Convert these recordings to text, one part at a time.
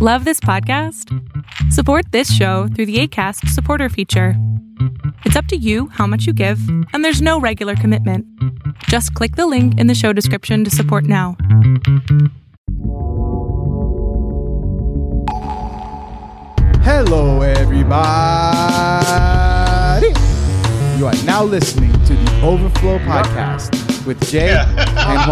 Love this podcast? Support this show through the ACAST supporter feature. It's up to you how much you give, and there's no regular commitment. Just click the link in the show description to support now. Hello, everybody. You are now listening to the Overflow Podcast with Jae and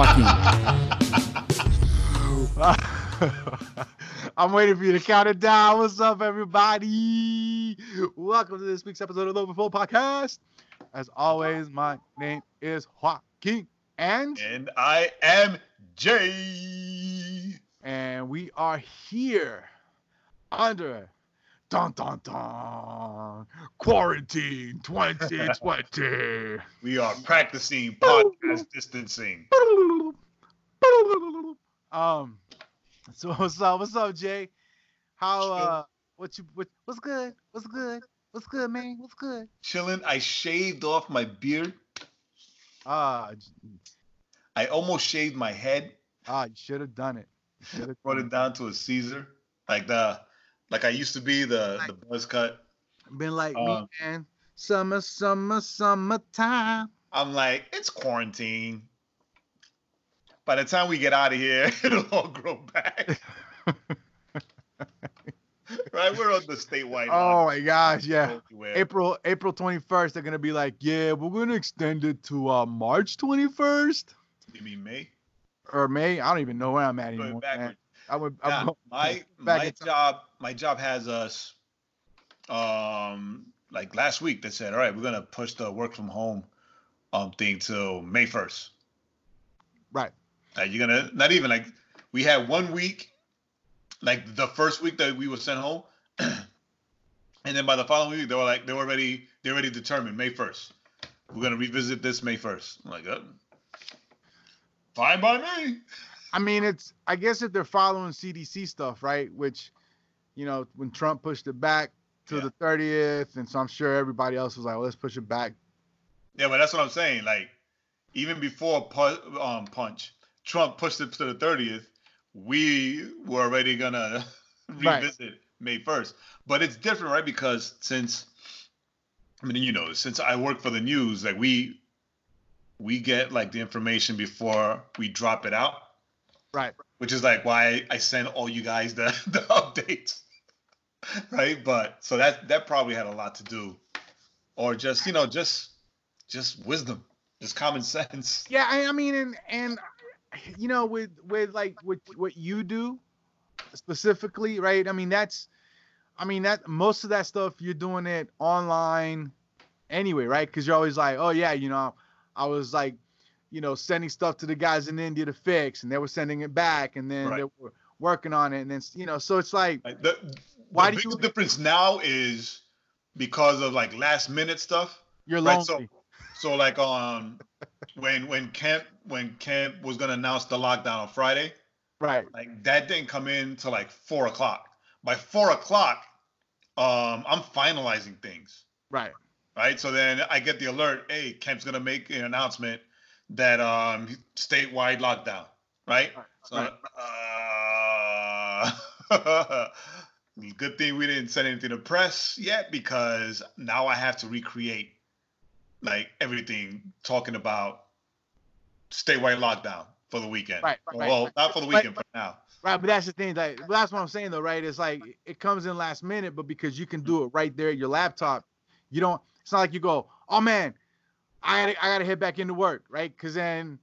Joaquin. I'm waiting for you to count it down. What's up, everybody? Welcome to this week's episode of the Overflow Podcast. As always, my name is Joaquin, and And I am Jae. and we are here under dun dun dun quarantine 2020. We are practicing podcast distancing. um, so what's up? What's up, Jae? How uh, what you what, what's good? What's good? What's good, man? What's good? Chilling. I shaved off my beard. Ah, I almost shaved my head. ah, you should have done it. Should have Brought it down to a Caesar, like the, like I used to be the the buzz cut. been like Uh, me, man. Summer, summer, summertime. I'm like, it's quarantine. By the time we get out of here, it'll all grow back. right? We're on the statewide. Oh my gosh, yeah. April April 21st, they're gonna be like, yeah, we're gonna extend it to uh March 21st You mean May? or May. I don't even know where I'm at Going anymore. I would. Yeah, I'm my my job my job has us um like last week they said all right we're gonna push the work from home um thing to may 1st right. Like you're gonna not even like we had one week like the first week that we were sent home and then by the following week they were like they were already they already determined may 1st we're gonna revisit this may 1st i'm like uh, fine by me I mean, it's. I guess if they're following CDC stuff, right? Which, you know, when Trump pushed it back to Yeah. the 30th, and so I'm sure everybody else was like, well, let's push it back. Yeah, but that's what I'm saying. Like, even before pu- um, Punch, Trump pushed it to the 30th. We were already gonna Right. revisit May 1st. But it's different, right? Because since, I mean, you know, since I work for the news, like we we get like the information before we drop it out, Right. which is like why I send all you guys the the updates, right? But so that that probably had a lot to do, or just you know just just wisdom, just common sense. Yeah, I, I mean, and and you know, with with like what what you do specifically, right? I mean, that's, I mean that most of that stuff you're doing it online anyway, right? Because you're always like, oh yeah, you know, I was like, you know, sending stuff to the guys in India to fix, and they were sending it back, and then Right. they were working on it, and then you know, so it's like, Like the, Why the do biggest you- difference now is because of like last minute stuff. you're Right, lonely. so so like on when when Kemp when Kemp was gonna announce the lockdown on Friday, right. like that didn't come in till like four o'clock. By four o'clock, um, I'm finalizing things. Right. right? So then I get the alert, hey, Kemp's gonna make an announcement that um statewide lockdown, right? Right, So right. uh, good thing we didn't send anything to press yet because now I have to recreate like everything talking about statewide lockdown for the weekend. Right, right, right. well, not for the But- weekend, for now. Right, but that's the thing. Like that's what I'm saying though, right? It's like it comes in last minute, but because you can do it right there at your laptop, you don't. It's not like you go, oh man, I gotta I gotta head back into work, right? Because then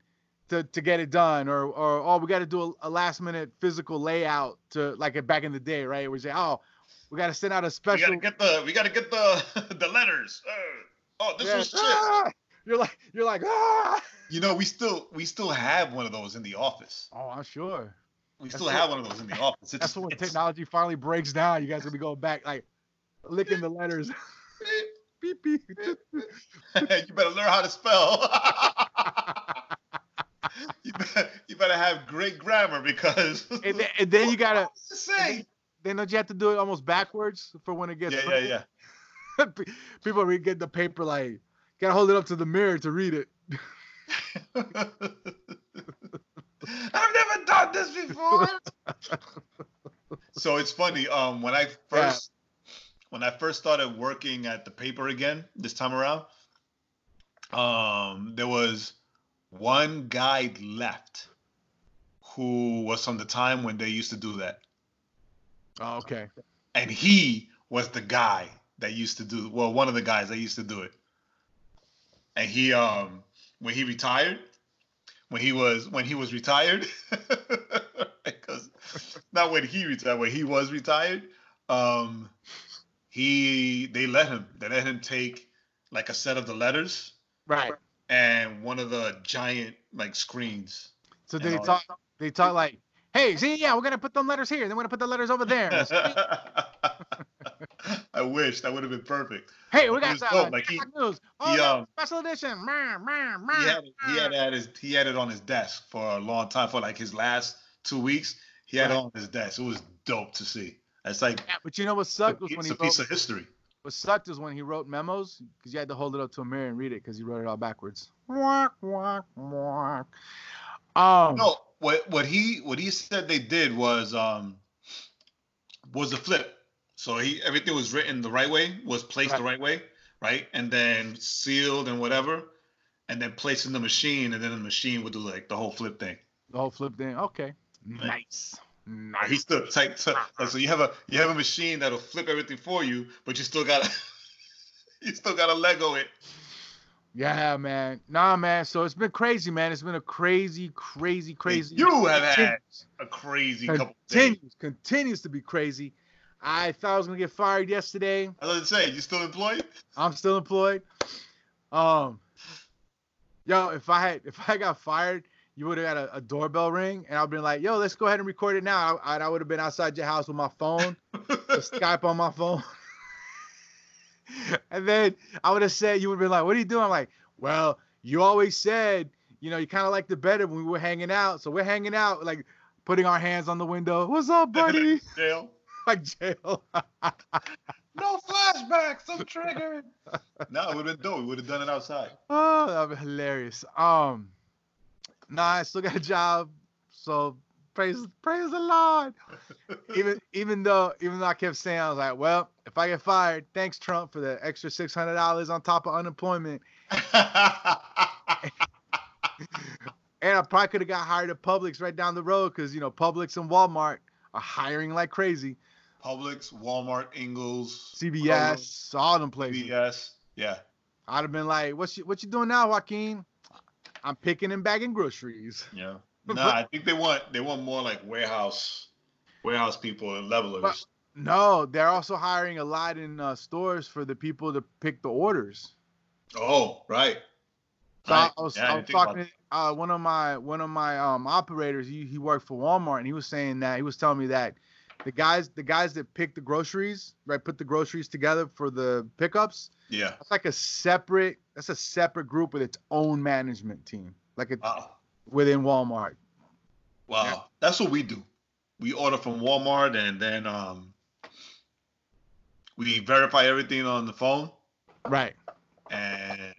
to to get it done, or or oh we got to do a, a last minute physical layout to like back in the day, right? We say oh we got to send out a special. We gotta get the we gotta get the the letters. Uh, oh, this Yeah. was chips. Ah! You're like you're like ah. You know, we still we still have one of those in the office. Oh, I'm sure. We That's still what- have one of those in the office. It's, That's when technology finally breaks down. You guys gonna be going back like licking the letters. beep beep. you better learn how to spell. you, better, you better have great grammar because. and, then, and then you gotta say? then don't you have to do it almost backwards for when it gets Yeah, yeah, printed? yeah. Pe- People read get the paper like gotta hold it up to the mirror to read it. I've never done this before. So it's funny. Um, when I first when I first started working at the paper again this time around, um, there was one guy left who was from the time when they used to do that, Oh, okay. and he was the guy that used to do well, one of the guys that used to do it, and he um when he retired, when he was when he was retired, because not when he retired, when he was retired, um, he they let him they let him take like a set of the letters Right. and one of the giant like screens. So they talk. They talk like, "Hey, see, yeah, we're gonna put them letters here. Then we're gonna put the letters over there. I wish that would have been perfect. hey, we got some like he- news. Oh, he, um, special edition. He had he had meh. it at his he had it on his desk for a long time for like his last two weeks. He had it on his desk. It was dope to see. It's like Yeah, but you know what sucked was when it's he a piece wrote. of history. What sucked is when he wrote memos because you had to hold it up to a mirror and read it because he wrote it all backwards. Walk, walk, walk. Um. No, what what he what he said they did was um was a flip. So he everything was written the right way, was placed the right way, right, and then sealed and whatever, and then placed in the machine, and then the machine would do like the whole flip thing. The whole flip thing. Okay. Right. Nice. He Nice. still like so, so you have a you have a machine that'll flip everything for you, but you still gotta you still gotta Lego it. Yeah, man. Nah, man. So it's been crazy, man. It's been a crazy, crazy, crazy. You have had a crazy couple days. continues, continues to be crazy. I thought I was gonna get fired yesterday. I was gonna say, you still employed? I'm still employed. Um, yo, if I had if I got fired, you would have got a, a doorbell ring, and I've been like, yo, let's go ahead and record it now. I, I would have been outside your house with my phone, Skype on my phone. and then I would have said, you would have been like, what are you doing? I'm like, well, you always said, you know, you kind of liked it better when we were hanging out. So we're hanging out, like putting our hands on the window. What's up, buddy? like jail. No flashbacks. I'm triggered. no, it would have been dope. We would have done it outside. Oh, that would be hilarious. Um, nah, I still got a job, so praise praise the Lord. even even though even though I kept saying I was like, well, if I get fired, thanks Trump for the extra six hundred dollars on top of unemployment, and I probably could have got hired at Publix right down the road because you know Publix and Walmart are hiring like crazy. Publix, Walmart, Ingles, CVS, all them places. CBS, Yeah. I'd have been like, what you what you doing now, Joaquin? I'm picking and bagging groceries. Yeah. Nah, I think they want they want more like warehouse warehouse people and levelers. But- No, they're also hiring a lot in uh, stores for the people to pick the orders. oh, right. So Right. I was, Yeah, I I was talking to uh, one of my one of my um, operators. He he worked for Walmart, and he was saying that he was telling me that the guys the guys that pick the groceries, right, put the groceries together for the pickups. Yeah. That's like a separate that's a separate group with its own management team, like it's Wow. within Walmart. Wow. Yeah. That's what we do. We order from Walmart and then um we verify everything on the phone Right. and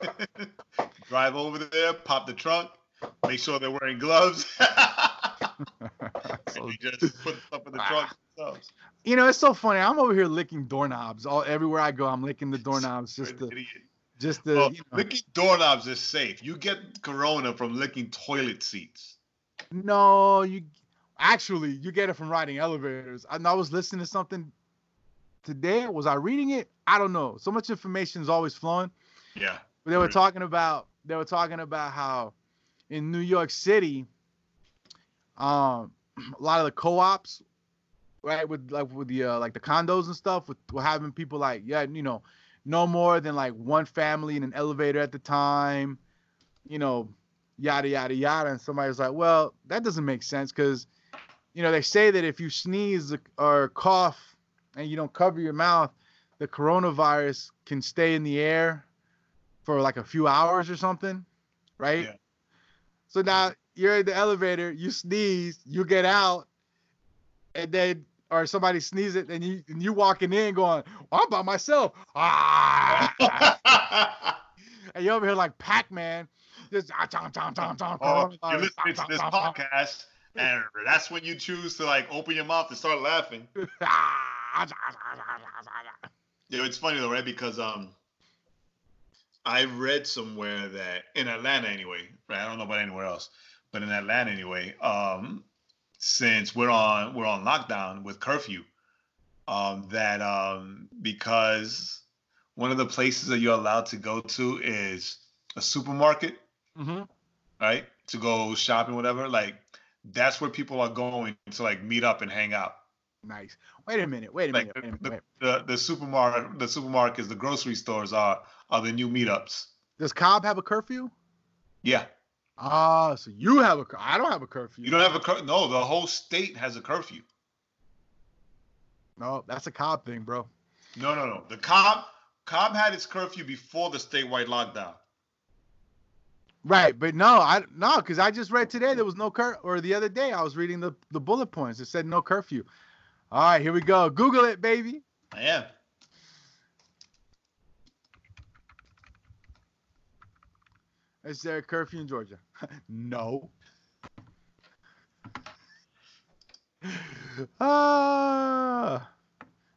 drive over there, pop the trunk, make sure they're wearing gloves. and we just put stuff in the trunk themselves. You know, it's so funny. I'm over here licking doorknobs. All everywhere I go, I'm licking the doorknobs just You're to idiot. just to Well, you know. licking doorknobs is safe. You get corona from licking toilet seats. No, you actually you get it from riding elevators. I, I was listening to something today. Was I reading it? I don't know. So much information is always flowing. Yeah. But they were talking about they were talking about how in New York City, um, a lot of the co-ops, right, with like with the uh, like the condos and stuff, with, with having people like yeah, you know, no more than like one family in an elevator at the time, you know, yada yada yada. And somebody was like, well, that doesn't make sense because, you know, they say that if you sneeze or cough and you don't cover your mouth, the coronavirus can stay in the air for like a few hours or something, right? Yeah. So now you're in the elevator, you sneeze, you get out, and then or somebody sneezes and you and you walking in going, I'm by myself. Ah and you're over here like Pac-Man. Just ah, tom, tom, tom, tom, Oh, you're listening to this podcast and that's when you choose to like open your mouth and start laughing. Yeah, it's funny though, right? Because um, I read somewhere that in Atlanta anyway, right? I don't know about anywhere else, but in Atlanta anyway, um, since we're on we're on lockdown with curfew, um, that um, because one of the places that you're allowed to go to is a supermarket, hmm right? To go shopping, whatever. Like that's where people are going to like meet up and hang out. Nice. Wait a minute. Wait a Like minute. Wait a minute. the, the, the supermarket, the supermarkets, the grocery stores are are the new meetups. Does Cobb have a curfew? Yeah, Ah, so you have a. I don't have a curfew. you don't have a curfew. no. The whole state has a curfew. No, that's a Cobb thing, bro. No, no, no. The Cobb Cobb had its curfew before the statewide lockdown. Right, but no, I no, because I just read today there was no cur or the other day I was reading the the bullet points. It said no curfew. All right, here we go. Google it, baby. I am. Is there a curfew in Georgia? No. Ah.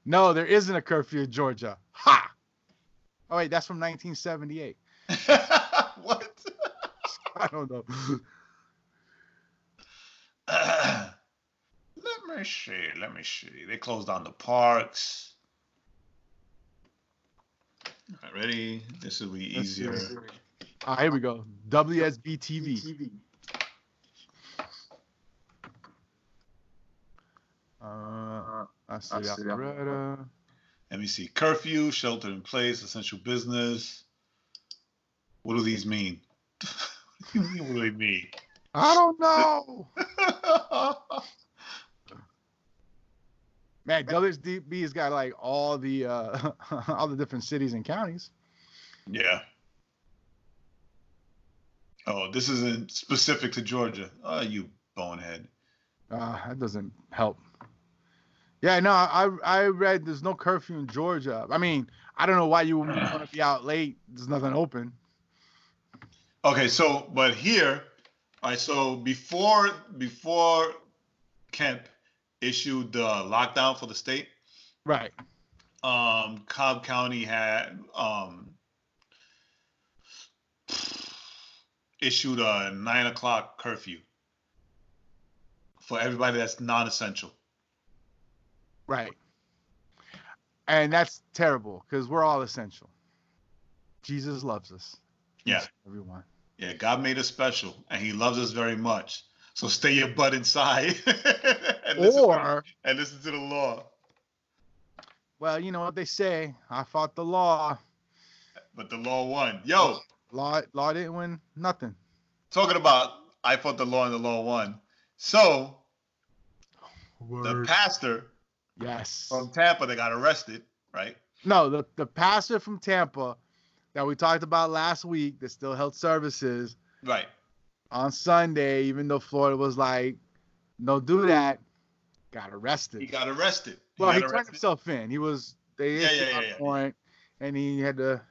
no, there isn't a curfew in Georgia. Ha! Oh wait, that's from 1978. what? I don't know. let me see. Let me see. They closed down the parks. All right, ready? This will be Let's Ah, here we go. WSB TV. Uh, I see. Alpharetta. Let me see. Curfew, shelter in place, essential business. What do these mean? what do you mean? What do they mean? I don't know. Man, WSB has got like all the uh all the different cities and counties. yeah. Oh, this isn't specific to Georgia. Oh, you bonehead. Uh, that doesn't help. Yeah, no, I I read there's no curfew in Georgia. I mean, I don't know why you would want to be out late. There's nothing open. Okay, so but here, all right. So before before Kemp issued the lockdown for the state, Right. um, Cobb County had um, issued a nine o'clock curfew for everybody that's non-essential. Right. And that's terrible because we're all essential. Jesus loves us. Yeah. Everyone. Yeah, God made us special, and He loves us very much. So stay your butt inside and, listen to, Or, and listen to the law. well, you know what they say. I fought the law. But the law won. Yo, Law law didn't win nothing. talking about I fought the law and the law won. So the pastor Yes. from Tampa that got arrested, right? No, the, the pastor from Tampa that we talked about last week that still held services Right. on Sunday, even though Florida was like, no, do that, got arrested. He got arrested. well, he got turned himself in. He was they Yeah, issued yeah, a yeah, yeah. and he had to.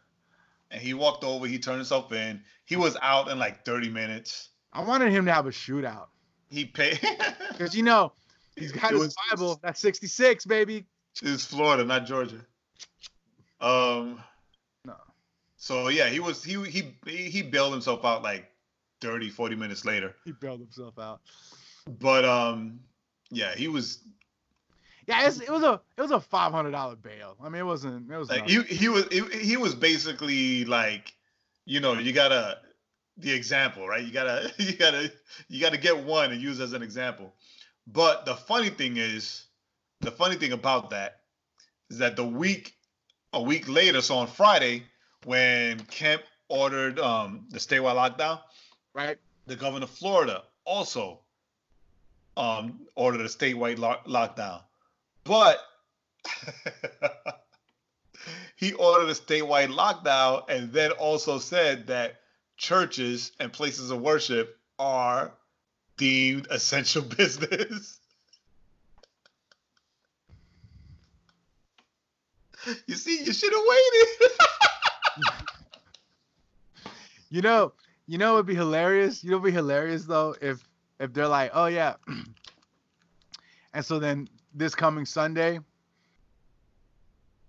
And he walked over. He turned himself in. He was out in like 30 minutes. I wanted him to have a shootout He paid. because you know he's got It his was- Bible. That's 66, baby. it's Florida, not Georgia. Um. No. So yeah, he was he he he bailed himself out like 30, 40 minutes later. He bailed himself out. But um, yeah, he was Yeah, it was a it was a five hundred dollar bail. I mean, it wasn't. It was like nothing. he he was he, he was basically like, you know, you gotta the example, right? You gotta you gotta you gotta get one and use as an example. But the funny thing is, the funny thing about that is that the week a week later, so on Friday, when Kemp ordered um the statewide lockdown, right. the governor of Florida also um, ordered a statewide lock- lockdown. But he ordered a statewide lockdown and then also said that churches and places of worship are deemed essential business. you see, you should have waited. You know, you know, it'd be hilarious. You know, it'd be hilarious though if if they're like, oh yeah, and so then this coming Sunday,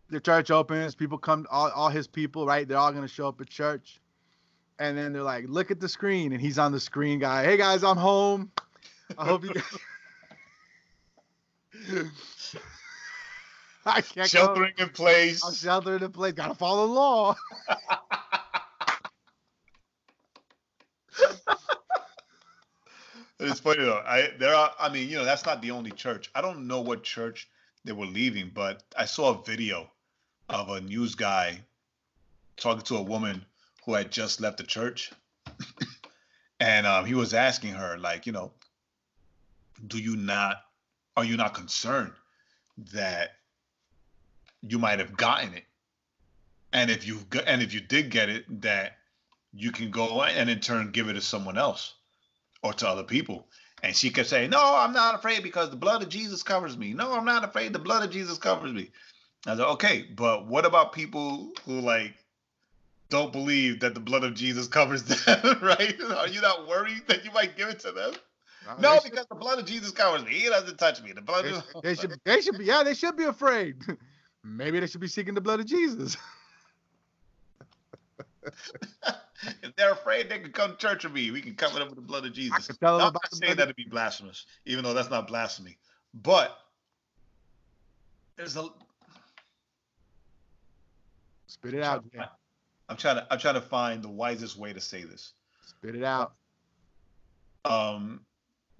the church opens, people come, all, all his people, right? They're all gonna show up at church, and then they're like, look at the screen, and he's on the screen, guy. Hey guys, I'm home. I hope you guys. I can't go. Sheltering in place. I'm sheltering in place. Gotta follow the law. It's funny though. I there are. I mean, you know, that's not the only church. I don't know what church they were leaving, but I saw a video of a news guy talking to a woman who had just left the church, and um, he was asking her, like, you know, do you not, are you not concerned that you might have gotten it, and if you and if you did get it, that you can go and in turn give it to someone else or to other people. And she kept saying, No, I'm not afraid because the blood of Jesus covers me. No, I'm not afraid. The blood of Jesus covers me. I was like, okay, but what about people who like don't believe that the blood of Jesus covers them, right? Are you not worried that you might give it to them? No, they because the blood of Jesus covers me. He doesn't touch me. The blood should, of they, they should, they should be, yeah, they should be afraid. Maybe they should be seeking the blood of Jesus. if they're afraid, they can come to church with me. We can cover them with the blood of Jesus. can tell them I'm not saying that to be blasphemous, even though that's not blasphemy. But there's a Spit it out. I'm trying to I'm trying to find the wisest way to say this. Spit it out. Um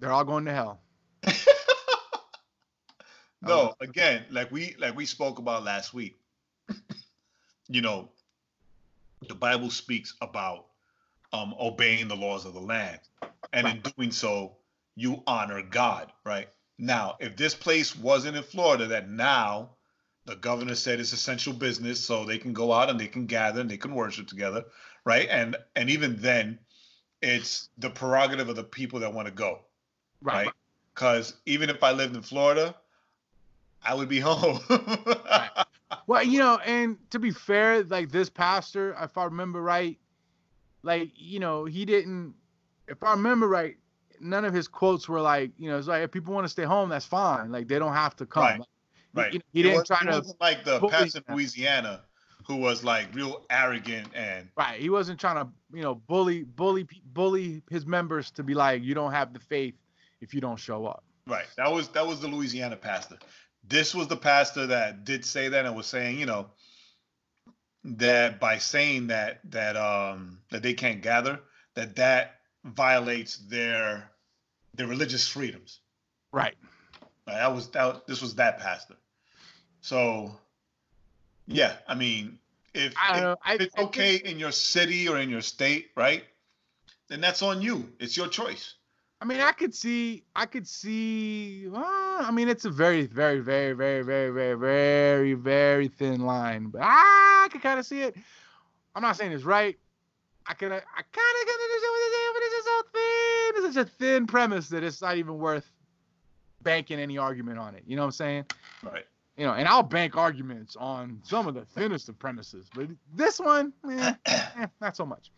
They're all going to hell. no, again, like we like we spoke about last week. you know, the Bible speaks about um obeying the laws of the land. And in doing so, you honor God, right? Now, if this place wasn't in Florida that now the governor said it's essential business, so they can go out and they can gather and they can worship together, right? And and even then, it's the prerogative of the people that want to go, right? Because even if I lived in Florida, I would be home. Well, you know, and to be fair, like this pastor, if I remember right, like you know, he didn't. If I remember right, none of his quotes were like, you know, it's like if people want to stay home, that's fine. Like they don't have to come. Right. Like, right. He, he It didn't was- try it to. wasn't like the pastor in. Louisiana who was like real arrogant and Right. He wasn't trying to, you know, bully, bully, bully his members to be like, you don't have the faith if you don't show up. Right. That was that was the Louisiana pastor. This was the pastor that did say that and was saying, you know, that by saying that that um that they can't gather, that that violates their their religious freedoms. Right. That was that this was that pastor. So yeah, I mean, if, I if- I, it's I think- okay in your city or in your state, right? Then that's on you. It's your choice. I mean, I could see, I could see. Well, I mean, it's a very, very, very, very, very, very, very, very thin line, but I could kind of see it. I'm not saying it's right. I could, I kind of get understand what they're saying, but it's just so thin. It's such a thin premise that it's not even worth banking any argument on it. You know what I'm saying? Right. You know, and I'll bank arguments on some of the thinnest of premises, but this one, eh, eh, not so much.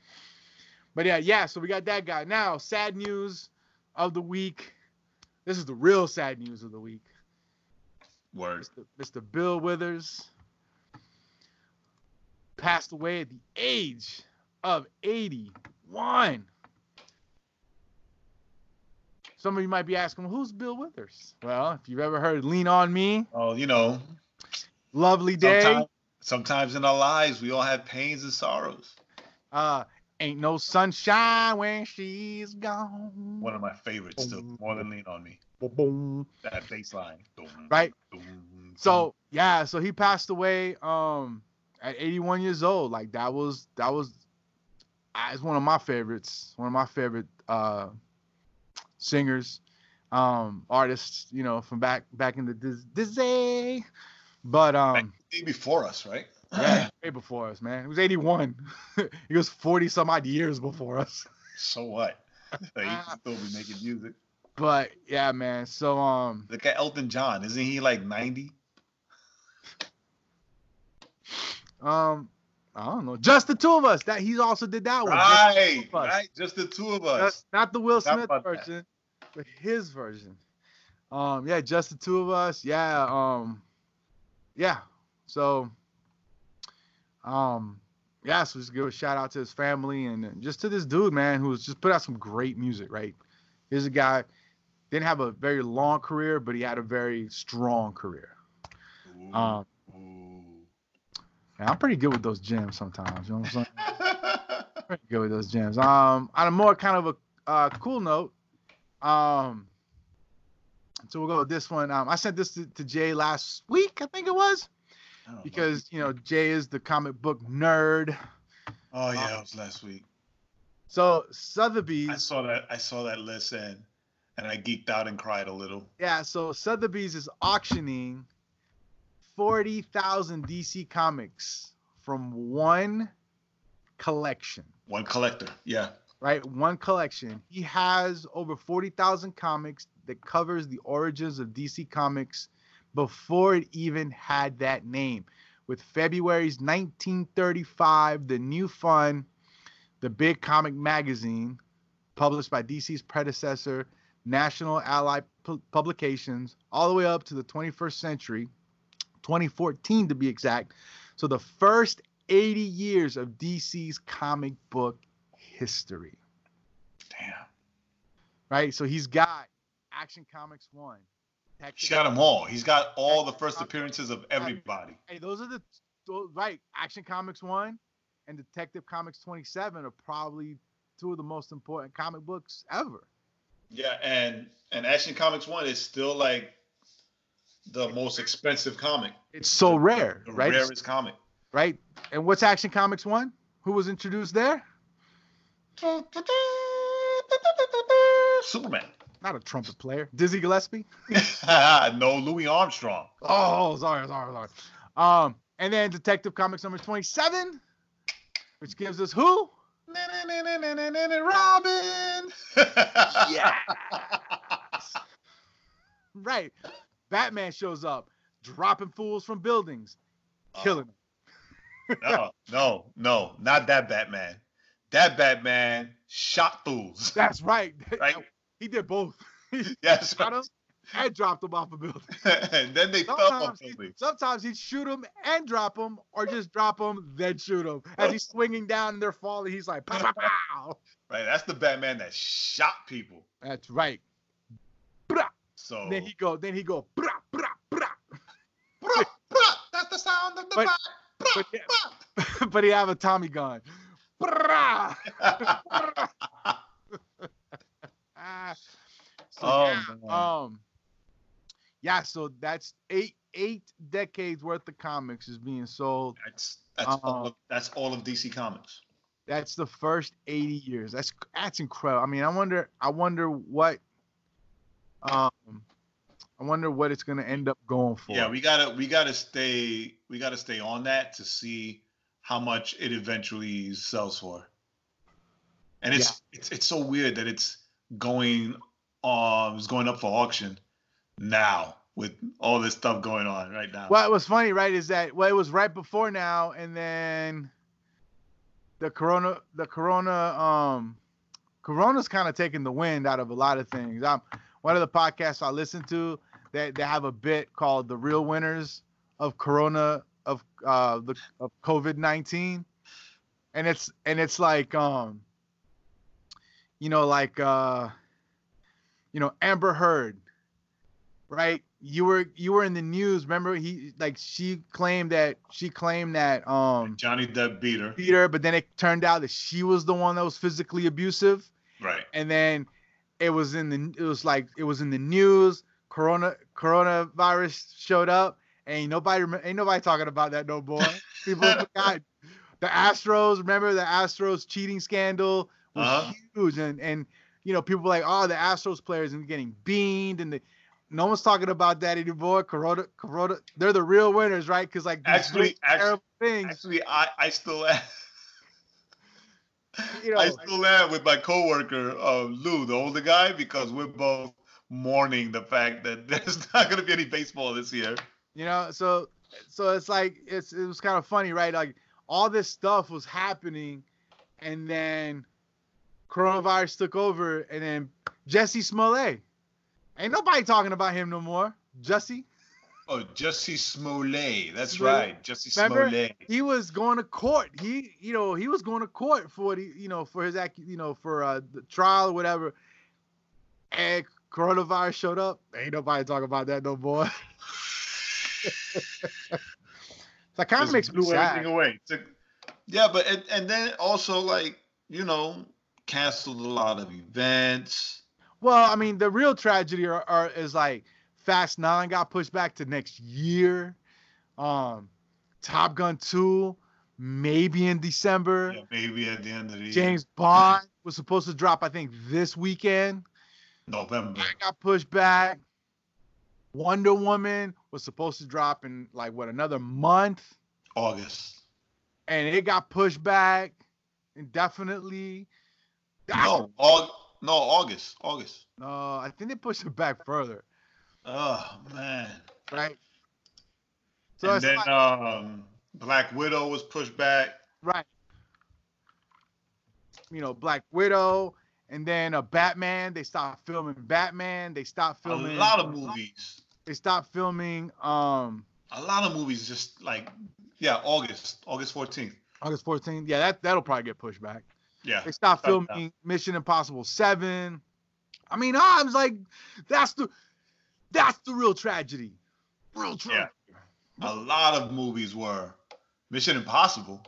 But yeah, yeah. So we got that guy. Now, sad news of the week. This is the real sad news of the week. Word. Mr. Mr. Bill Withers passed away at the age of 81. Some of you might be asking, well, who's Bill Withers? Well, if you've ever heard Lean On Me, Oh, you know, Lovely Day, sometimes, sometimes in our lives we all have pains and sorrows. uh, Ain't No Sunshine When She's Gone. One of my favorites, still more than Lean on Me. Boom, boom. That bass line. Right? dum, So yeah, so he passed away um at 81 years old. Like that was that was uh, it's one of my favorites, one of my favorite uh singers, um artists, you know, from back back in the Disney. But um before us, right? Yeah, way before us, man. It was 81. he was 40 some odd years before us. so what? They can still be making music. But yeah, man. So um Look at Elton John. Isn't he like 90? um I don't know. Just the two of us. That he also did that one. Just the Right, two of us. right. Just the two of us. That's not the Will Smith about that. version. for his version. Um, yeah, just the two of us. Yeah, um, yeah. So, um, yeah, so just give a shout out to his family and just to this dude, man, who's just put out some great music. Right, here's a guy didn't have a very long career, but he had a very strong career. Ooh, Um, ooh. I'm pretty good with those gems sometimes. You know what I'm saying? pretty good with those gems. Um, on a more kind of a uh, cool note, um, so we'll go with this one. Um, I sent this to, to Jae last week, I think it was, Don't know. because you know Jae is the comic book nerd. oh yeah, um, it was last week. So Sotheby's. I saw that. I saw that list and and I geeked out and cried a little. yeah. So Sotheby's is auctioning forty thousand DC comics from one collection. One collector. Yeah. right? One collection. He has over 40,000 comics that covers the origins of DC Comics before it even had that name. With February's 1935, the new fun, the big comic magazine, published by DC's predecessor, National Allied Pu- Publications, all the way up to the 21st century, 2014 to be exact. So the first 80 years of DC's comic book history, Damn. right? So he's got Action Comics 1. He's got them all. He's got all the first appearances of everybody. Hey, those are the those- right. Action Comics 1 and Detective Comics 27 are probably two of the most important comic books ever. Yeah, and and Action Comics One is still like the most expensive comic, It's so rare, the right? rarest comic. Right? And what's Action Comics 1? Who was introduced there? Superman. Not a trumpet player. Dizzy Gillespie? no, Louis Armstrong. Oh, sorry, sorry, sorry. Um, and then Detective Comics number 27, which gives us who? Robin. Yeah. Right. Batman shows up, dropping fools from buildings, killing them. no, no, no, not that Batman. That Batman shot fools. That's right. Right? He did both. He Yes. shot him and dropped him off a building. and then they fell off Sometimes, he, sometimes he'd shoot him and drop him, or just drop him, then shoot him. As he's swinging down and they're falling, he's like, pow, pow, pow. Right, that's the Batman that shot people. That's right. Brah. So Then he go, then he go, brah, brah, brah. Bruh, bruh, that's the sound of the But- bat. Bruh, but yeah. but he have a Tommy gun. Brah. bruh. Ah. So, Oh, yeah, man. Um, yeah. So that's eight eight decades worth of comics is being sold. that's that's all Uh, of, that's all of DC Comics. That's the first eighty years. That's that's incredible. I mean, I wonder I wonder what um I wonder what it's gonna end up going for. Yeah, we gotta we gotta stay we gotta stay on that to see how much it eventually sells for. And it's it's it's so weird that it's going um it's going up for auction now with all this stuff going on right now. What was funny, right, is that well, it was right before now, and then the corona, the corona, um, corona's kind of taking the wind out of a lot of things. Um, one of the podcasts I listen to, they they have a bit called "The Real Winners of Corona of uh the of COVID nineteen," and it's and it's like um, you know, like uh, you know, Amber Heard right you were you were in the news remember he like she claimed that she claimed that um Johnny Depp beat her. beat her but then it turned out that she was the one that was physically abusive Right. and then it was in the it was like it was in the news corona coronavirus showed up and ain't nobody ain't nobody talking about that no more people forgot the astros remember the astros cheating scandal was Uh-huh. huge and and you know people were like oh the astros players and getting beaned and the no one's talking about that anymore. Corona, Corona, they're the real winners, right? Because like Actually- actually- things, Actually, I I still am. you know, I still am with my coworker uh, Lou, the older guy, because we're both mourning the fact that there's not going to be any baseball this year. you know. So, so it's like it's it was kind of funny, right? Like all this stuff was happening, and then coronavirus took over, and then Jesse Smollett, Ain't nobody talking about him no more. Jesse. Oh, Jesse Smollett. That's right. Jesse Remember? Smollett. He was going to court. He, you know, he was going to court for what he, you know, for his act, you know, for uh, the trial or whatever. And coronavirus showed up. Ain't nobody talking about that no more. that kind of makes me blew sad. everything away. Yeah, but and, and then also like you know canceled a lot of events. Well, I mean, the real tragedy are, are is like Fast Nine got pushed back to next year. Um, Top Gun Two, maybe in December. Yeah, maybe at the end of the year, James Bond was supposed to drop, I think, this weekend. November. That got pushed back. Wonder Woman was supposed to drop in like what another month, August. and it got pushed back indefinitely. No, Aug- no, August. August. no, I think they pushed it back further, Oh man. right? So and then like, um, Black Widow was pushed back. right, you know, Black Widow, and then a Batman. They stopped filming Batman. They stopped filming A lot of movies. They stopped filming um A lot of movies just like yeah, August, August 14th. August 14th. Yeah, that that'll probably get pushed back. Yeah. They stopped filming Mission Impossible 7. I mean, I was like, that's the that's the real tragedy. Real tragedy. Yeah. A lot of movies were Mission Impossible.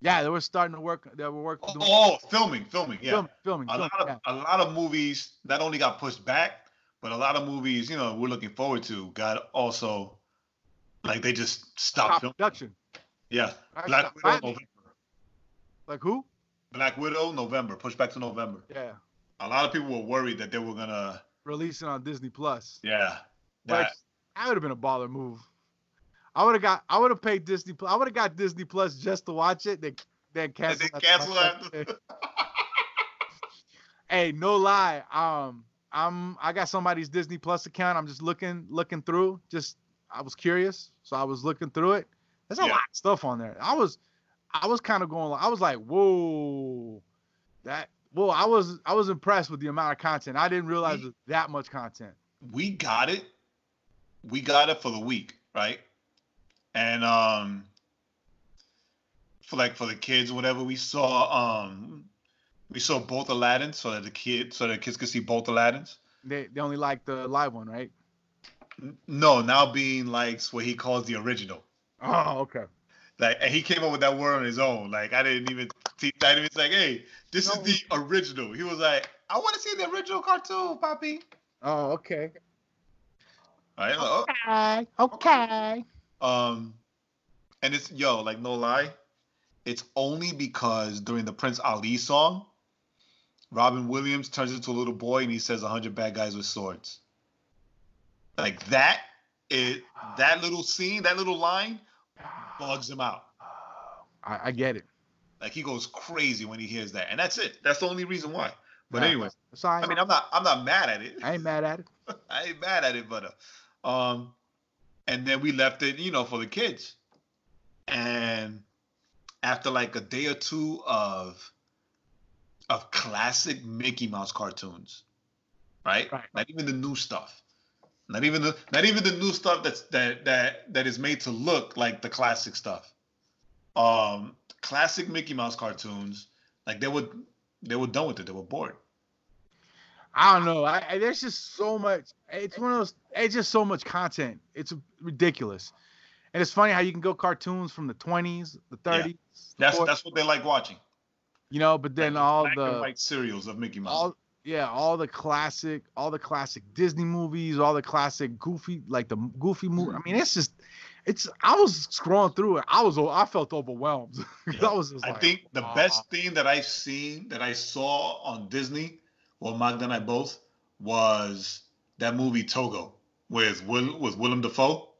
Yeah, they were starting to work. They were working. Oh, oh, oh, filming, filming, yeah. film, filming. a filming, lot of yeah. a lot of movies not only got pushed back, but a lot of movies, you know, we're looking forward to got also like they just stopped Top filming. production. Yeah. Black Widow. November. Like who? Black Widow November, pushed back to November. Yeah, A lot of people were worried that they were gonna releasing on Disney Plus. yeah. That, that would have been a baller move. I would have got. I would have paid Disney. Plus. I would have got Disney Plus just to watch it. Then, then cancel. they cancel after. hey, no lie. Um, I'm. I got somebody's Disney Plus account. I'm just looking, looking through. Just, I was curious, so I was looking through it. There's a Yeah. lot of stuff on there. I was, I was kind of going. I was like, whoa, that. Well, I was. I was impressed with the amount of content. I didn't realize We- that much content. we got it. We got it for the week, right? And um for like for the kids, whatever, we saw um we saw both Aladdin so that the kids so that the kids could see both Aladdins. They, they only like the live one, right? No, now being like what he calls the original. Oh, okay. Like and he came up with that word on his own. Like I didn't even see I didn't even say, hey, this No. is the original. He was like, I want to see the original cartoon, Poppy. Oh, okay. Right? Like, oh, Okay. Okay. Um, and it's yo, like no lie, it's only because during the Prince Ali song, Robin Williams turns into a little boy and he says "a hundred bad guys with swords." Like that, it that little scene, that little line, bugs him out. I, I get it. Like he goes crazy when he hears that, and that's it. That's the only reason why. But anyway, Sorry. I mean, I'm not, I'm not mad at it. I ain't mad at it. I ain't mad at it, but uh, um, and then we left it, you know, for the kids. And after like a day or two of of classic Mickey Mouse cartoons, right? Right. Not even the new stuff. Not even the not even the new stuff that's that that that is made to look like the classic stuff. Um, classic Mickey Mouse cartoons, like they were they were done with it. They were bored. I don't know. I, I there's just so much. It's one of those. It's just so much content. It's ridiculous. And it's funny how you can go cartoons from the 20s, the 30s. the That's 40s, that's what they like watching. you know. But then all black and the white serials of Mickey Mouse. all yeah, all the classic, all the classic Disney movies, all the classic Goofy, like the Goofy movie. I mean, it's just, it's. I was scrolling through it. I was, I felt overwhelmed. Yeah. I was just I like, think the best thing that I've seen that I saw on Disney, well, Magda and I both, was that movie Togo with Will with Willem Dafoe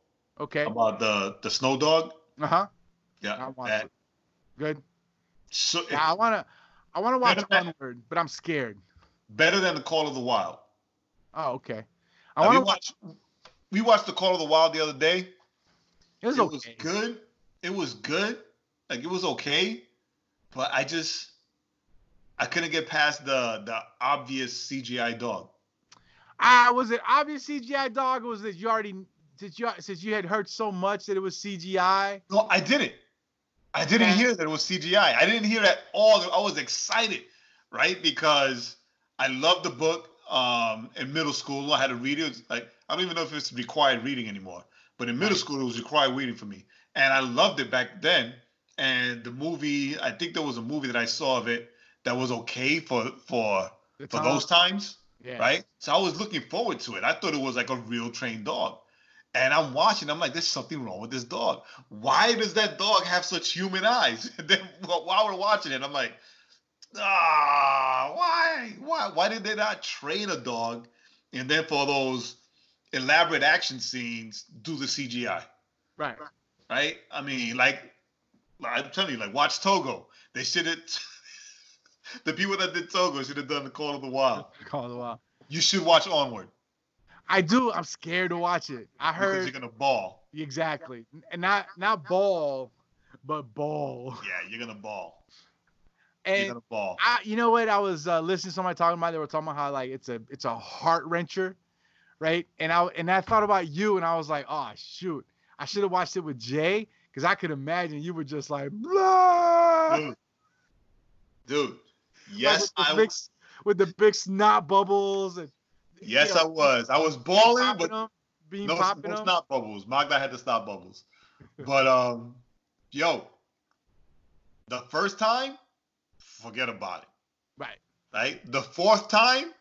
Okay. about the the snow dog. Uh huh. I Yeah, that, it. Good. so Yeah, I wanna, I wanna watch Onward, but I'm scared. Better than the Call of the Wild. Oh, okay. I Now, to watch. watched we watched the Call of the Wild the other day. It was it okay. was good. It was good. Like it was okay, but I just I couldn't get past the the obvious CGI dog. Ah, was it obvious CGI dog? Or was it you already since you since you had heard so much that it was CGI? No, I didn't. I didn't hear that it was CGI. I didn't hear at all. I was excited, right? Because I loved the book. Um, in middle school, I had to read it. It Like I don't even know if it's required reading anymore, but in middle school, it was required reading for me, and I loved it back then. And the movie, I think there was a movie that I saw of it that was okay for for for those times Yeah. right? So I was looking forward to it. I thought it was like a real trained dog. And I'm watching, I'm like, there's something wrong with this dog. Why does that dog have such human eyes? And then while we're watching it, I'm like, ah, why? Why why did they not train a dog and then for those elaborate action scenes do the CGI? Right. Right? I mean, like I'm telling you, like watch Togo. They should have the people that did Togo should have done the Call of the Wild. Call it a while. You should watch Onward. I do. I'm scared to watch it. I because heard you're gonna ball. exactly, and not not ball, but ball. Yeah, you're gonna ball. And. I, you know what? I was uh, listening to somebody talking about. They were talking about how like it's a it's a heart wrencher, right? And I and I thought about you, and I was like, oh shoot, I should have watched it with Jae because I could imagine you were just like, blah, Dude. Dude. Yes, with the I big, was. with the big snot bubbles and Yes, you I was. I was bawling, but them, bean no, popping no snot bubbles. Magda had to stop bubbles. But um, yo, the first time, forget about it. Right. Right. The fourth time,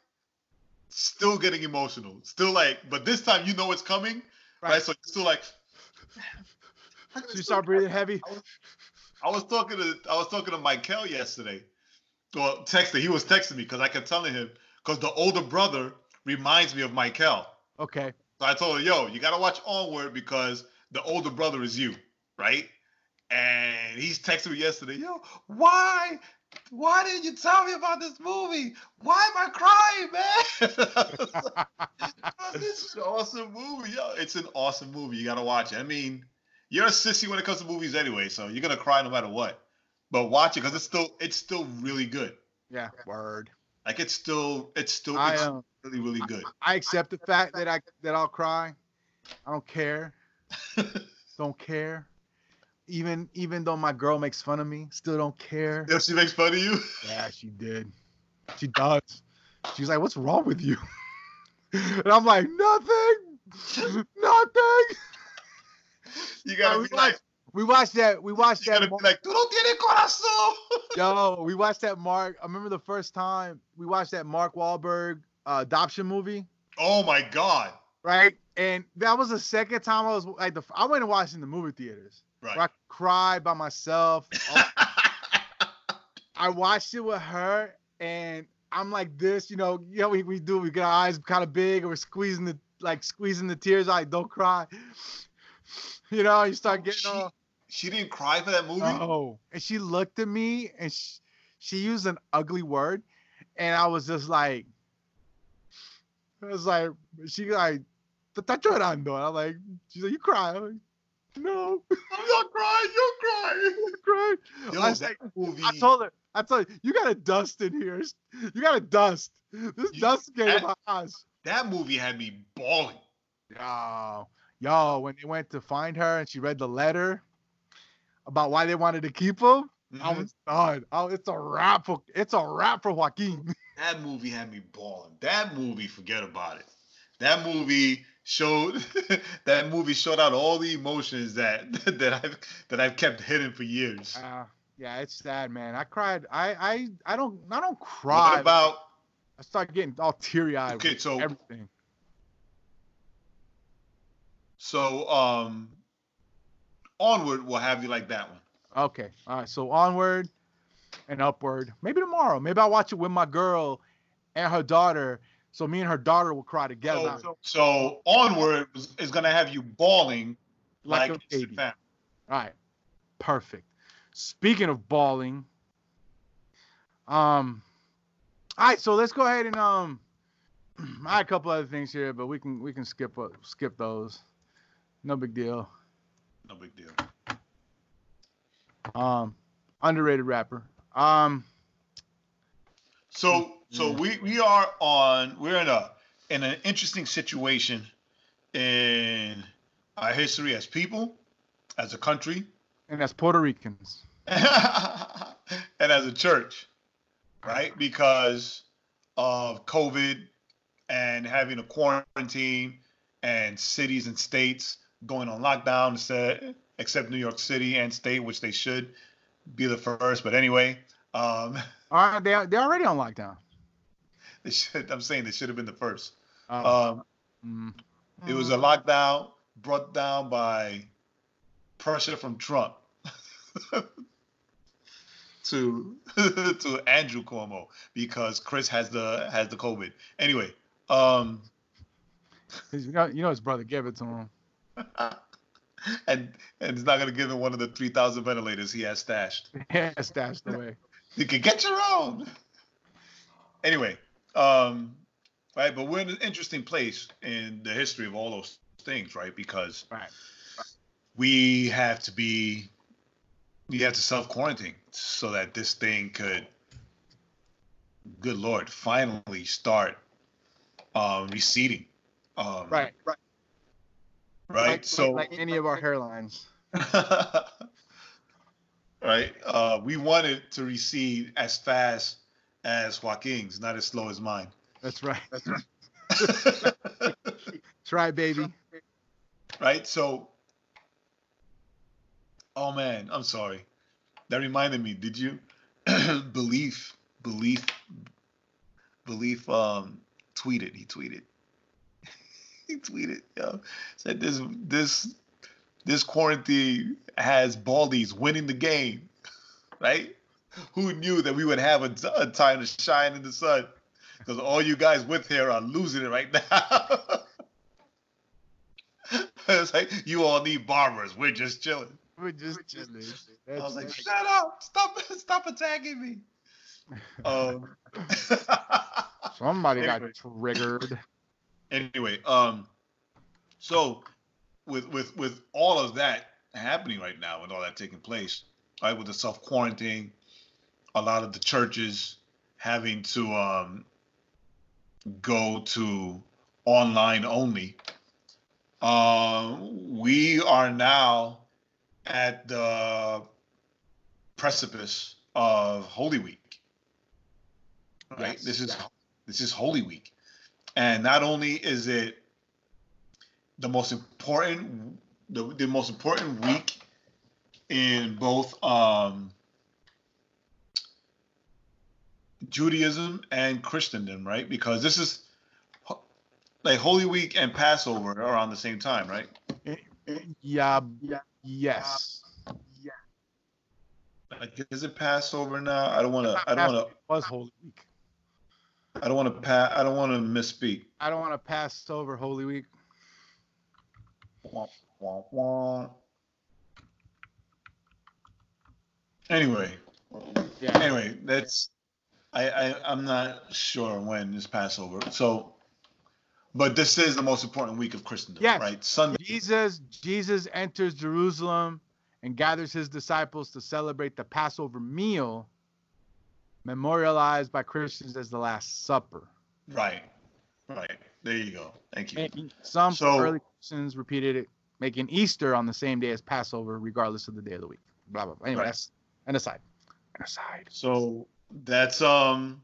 still getting emotional. Still like, but this time you know it's coming. Right. Right. So you're still like. So you start breathing heavy. I was talking to I was talking to Michael yesterday. Well, texted. He was texting me because I kept telling him because the older brother reminds me of Michael. Okay. So I told him, "Yo, you gotta watch Onward because the older brother is you, right?" And he's texting me yesterday. Yo, why? Why didn't you tell me about this movie? Why am I crying, man? this is an awesome movie. Yo, it's an awesome movie. You gotta watch it. I mean, you're a sissy when it comes to movies anyway, so you're gonna cry no matter what. But watch it because it's still it's still really good. Yeah. Word. Like it's still it's still I it's um, really really good. I accept the fact that I that I'll cry. I don't care. don't care. Even even though my girl makes fun of me, still don't care. If she makes fun of you, Yeah, she did. She does. She's like, "What's wrong with you?" And I'm like, "Nothing, nothing." you gotta we be like, watched, we watched that. We watched that. Mar- like, tú no tienes corazón. Yo, we watched that Mark. I remember the first time we watched that Mark Wahlberg uh, adoption movie, Oh my god. right? And that was the second time I was like, the I went and watched in the movie theaters. Right. I cried by myself. I watched it with her, and I'm like this, you know, you know, we, we do, we get our eyes kind of big, and we're squeezing the like squeezing the tears, like don't cry. You know, you start oh, getting she, all she didn't cry for that movie. oh, and she looked at me, and she, she used an ugly word, and I was just like, I was like, she like, "Te está llorando," and I'm like, she's like, you cry, like, no, I'm not crying. You're crying. I'm crying. Yo, I was that like, movie. I told her, I told you, you got a dust in here. You got a dust. This You- dust getting in that- my eyes. that movie had me bawling. Yo, yo, when they went to find her and she read the letter about why they wanted to keep him, I Mhm. was done. Oh, it's a wrap for it's a wrap for Joaquin. That movie had me bawling. That movie, forget about it. That movie showed that movie showed out all the emotions that that I've that I've kept hidden for years. Uh, yeah, it's sad, man. I cried. I I I don't I don't cry. What about I start getting all teary eyed. okay? So everything. so um, onward will have you like that one. Okay. All right. So onward and upward. Maybe tomorrow. Maybe I'll watch it with my girl and her daughter. So me and her daughter will cry together. So, so onward is, is gonna have you bawling like, like, a baby. family. All right. Perfect. Speaking of bawling, um, all right. So let's go ahead and um, I had a couple other things here, but we can we can skip uh, skip those. No big deal. No big deal. Um, underrated rapper. Um, So so Mm. we we are on we're in a in an interesting situation in our history as people, as a country, and as Puerto Ricans, and as a church, right? Because of COVID and having a quarantine and cities and states going on lockdown instead, except New York City and state, which they should be the first. But anyway, um, right, they they're already on lockdown. They should. I'm saying they should have been the first. Oh. Um, mm. It was a lockdown brought down by pressure from Trump to to Andrew Cuomo because Chris has the has the COVID. Anyway, um, you know, you know his brother gave it to him. and and he's not gonna give him one of the three thousand ventilators he has stashed. Yeah, stashed away. You can get your own. Anyway, um, right, but we're in an interesting place in the history of all those things, right? Because right. we have to be, we have to self quarantine so that this thing could, good lord, finally start um, receding. Um, right, right, right. Like, so, like any of our hairlines. right. Uh, we wanted to recede as fast as Joaquin's, not as slow as mine. That's right. That's right. Try, baby. Right. So, oh man, I'm sorry. That reminded me. Did you belief, belief, belief? Um, tweeted. He tweeted. he tweeted. Yo, said this this this quarantine has Baldies winning the game, right? Who knew that we would have a, a time to shine in the sun? Because all you guys with here are losing it right now. it's like you all need barbers. We're just chilling. We're just chilling. I was like, shut up! Stop! Stop attacking me. Um, Somebody anyway. got triggered. Anyway, um, so with with with all of that happening right now and all that taking place, right, with the self quarantine, a lot of the churches having to um, go to online only. Uh, we are now at the precipice of Holy Week. Right. Yes. This is this is Holy Week, and not only is it the most important the, the most important week in both um, Judaism and Christendom, right? Because this is like Holy Week and Passover are on the same time, right? Yeah. yeah yes. Yeah. Like, is it Passover now? I don't want to. I don't want to. Was Holy Week. I don't want to pass. I don't want to misspeak. I don't want to pass over Holy Week. Wah, wah, wah. Anyway, yeah. Anyway, that's I, I I'm not sure when is Passover. So, but this is the most important week of Christendom, yes. right? Sunday. Jesus Jesus enters Jerusalem and gathers his disciples to celebrate the Passover meal, memorialized by Christians as the Last Supper. Right. Right. There you go. Thank you. Making, some so, early Christians repeated it, making Easter on the same day as Passover, regardless of the day of the week. Blah blah. blah. Anyway, right. that's an aside. An aside. So that's um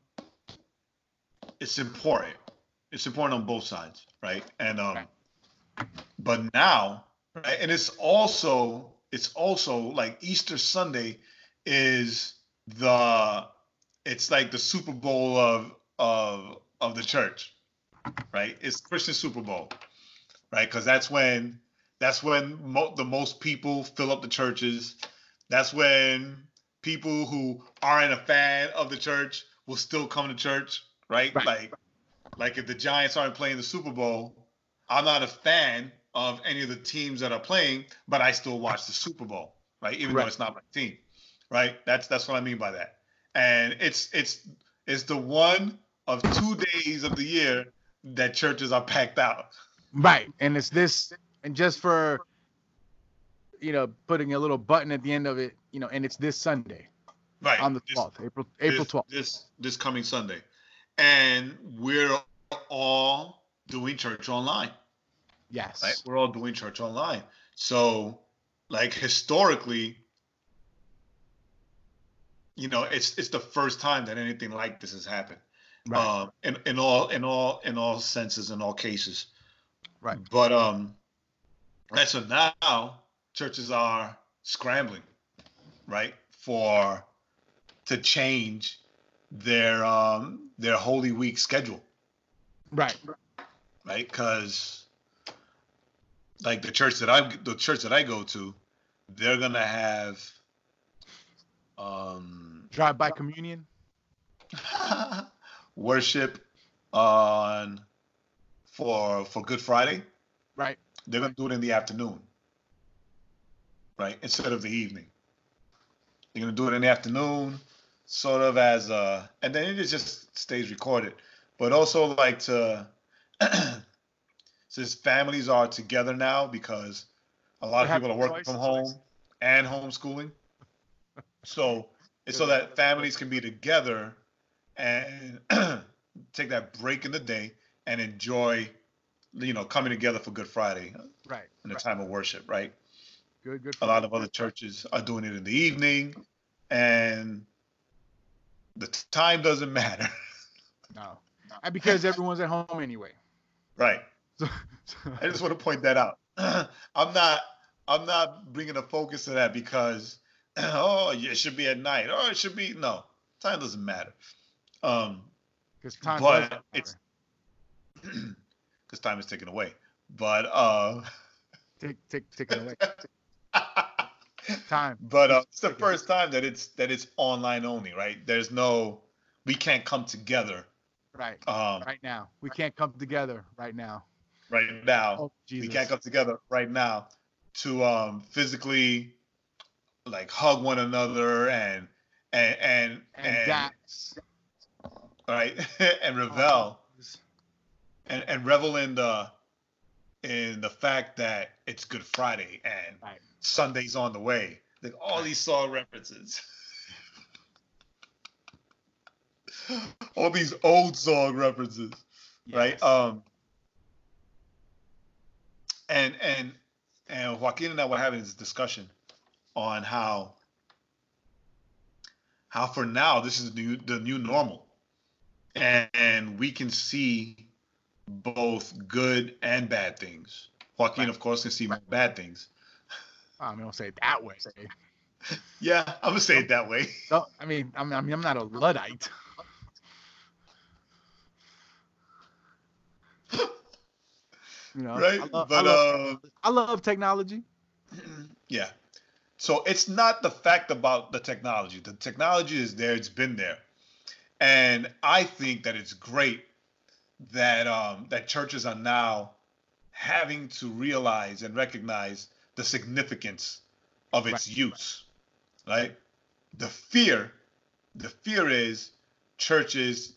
it's important. It's important on both sides, right? And um right. but now, right, and it's also it's also like Easter Sunday is the it's like the Super Bowl of of of the church, right? It's Christian Super Bowl, right? Because that's when that's when mo- the most people fill up the churches. That's when people who aren't a fan of the church will still come to church, right? right. Like, like if the Giants aren't playing the Super Bowl, I'm not a fan of any of the teams that are playing, but I still watch the Super Bowl, right? Even right. though it's not my team, right? That's that's what I mean by that. And it's it's it's the one of two days of the year that churches are packed out. Right, and it's this, and just for you know, putting a little button at the end of it, you know, and it's this Sunday. Right. On the 12th, this, April April 12th. This this coming Sunday. And we're all doing church online. Yes. Right? We're all doing church online. So, like historically, you know, it's it's the first time that anything like this has happened. Right. Um, in in all in all in all senses in all cases. Right. But um, and so now churches are scrambling, right, for to change their um their Holy Week schedule, right. right? Because like the church that I the church that I go to, they're gonna have um Drive by communion. worship on for for Good Friday. Right. They're gonna do it in the afternoon, right, instead of the evening. They're gonna do it in the afternoon, sort of as a, and then it just stays recorded. But also like to, since families are together now because a lot of people are working from home and homeschooling, so it's so that families can be together and take that break in the day and enjoy, you know, coming together for Good Friday Right. in the time of worship, right? Good. Good. A lot of other churches are doing it in the evening, and the time doesn't matter, No. And because everyone's at home anyway. right? So, I just want to point that out. I'm not, I'm not bringing a focus to that because, oh, it should be at night. Oh, it should be no. Time doesn't matter. Um, because time. But it's- because time is taken away. But uh, take take take it away. Time. but uh, it's the first time that it's that it's online only, right? There's no, we can't come together Right. um, Right now. We can't come together right now. right now. Oh We can't come together right now to um, physically like hug one another and and and and that's right and revel and, and revel in the in the fact that it's Good Friday and Right. Sunday's on the way. Like all these song references. all these old song references. Right? Um and and and Joaquin and I were having this discussion on how how for now this is the new, the new normal and, and we can see both good and bad things joaquin Right. of course can see more bad things I'm gonna say it that way. yeah i'm gonna say it that way So, I mean, I'm, I mean, I'm not a luddite. You know, right I love, but I love, uh I love technology. yeah so it's not the fact about the technology the technology is there it's been there and i think that it's great that um that churches are now having to realize and recognize the significance of its Right. use right the fear the fear is churches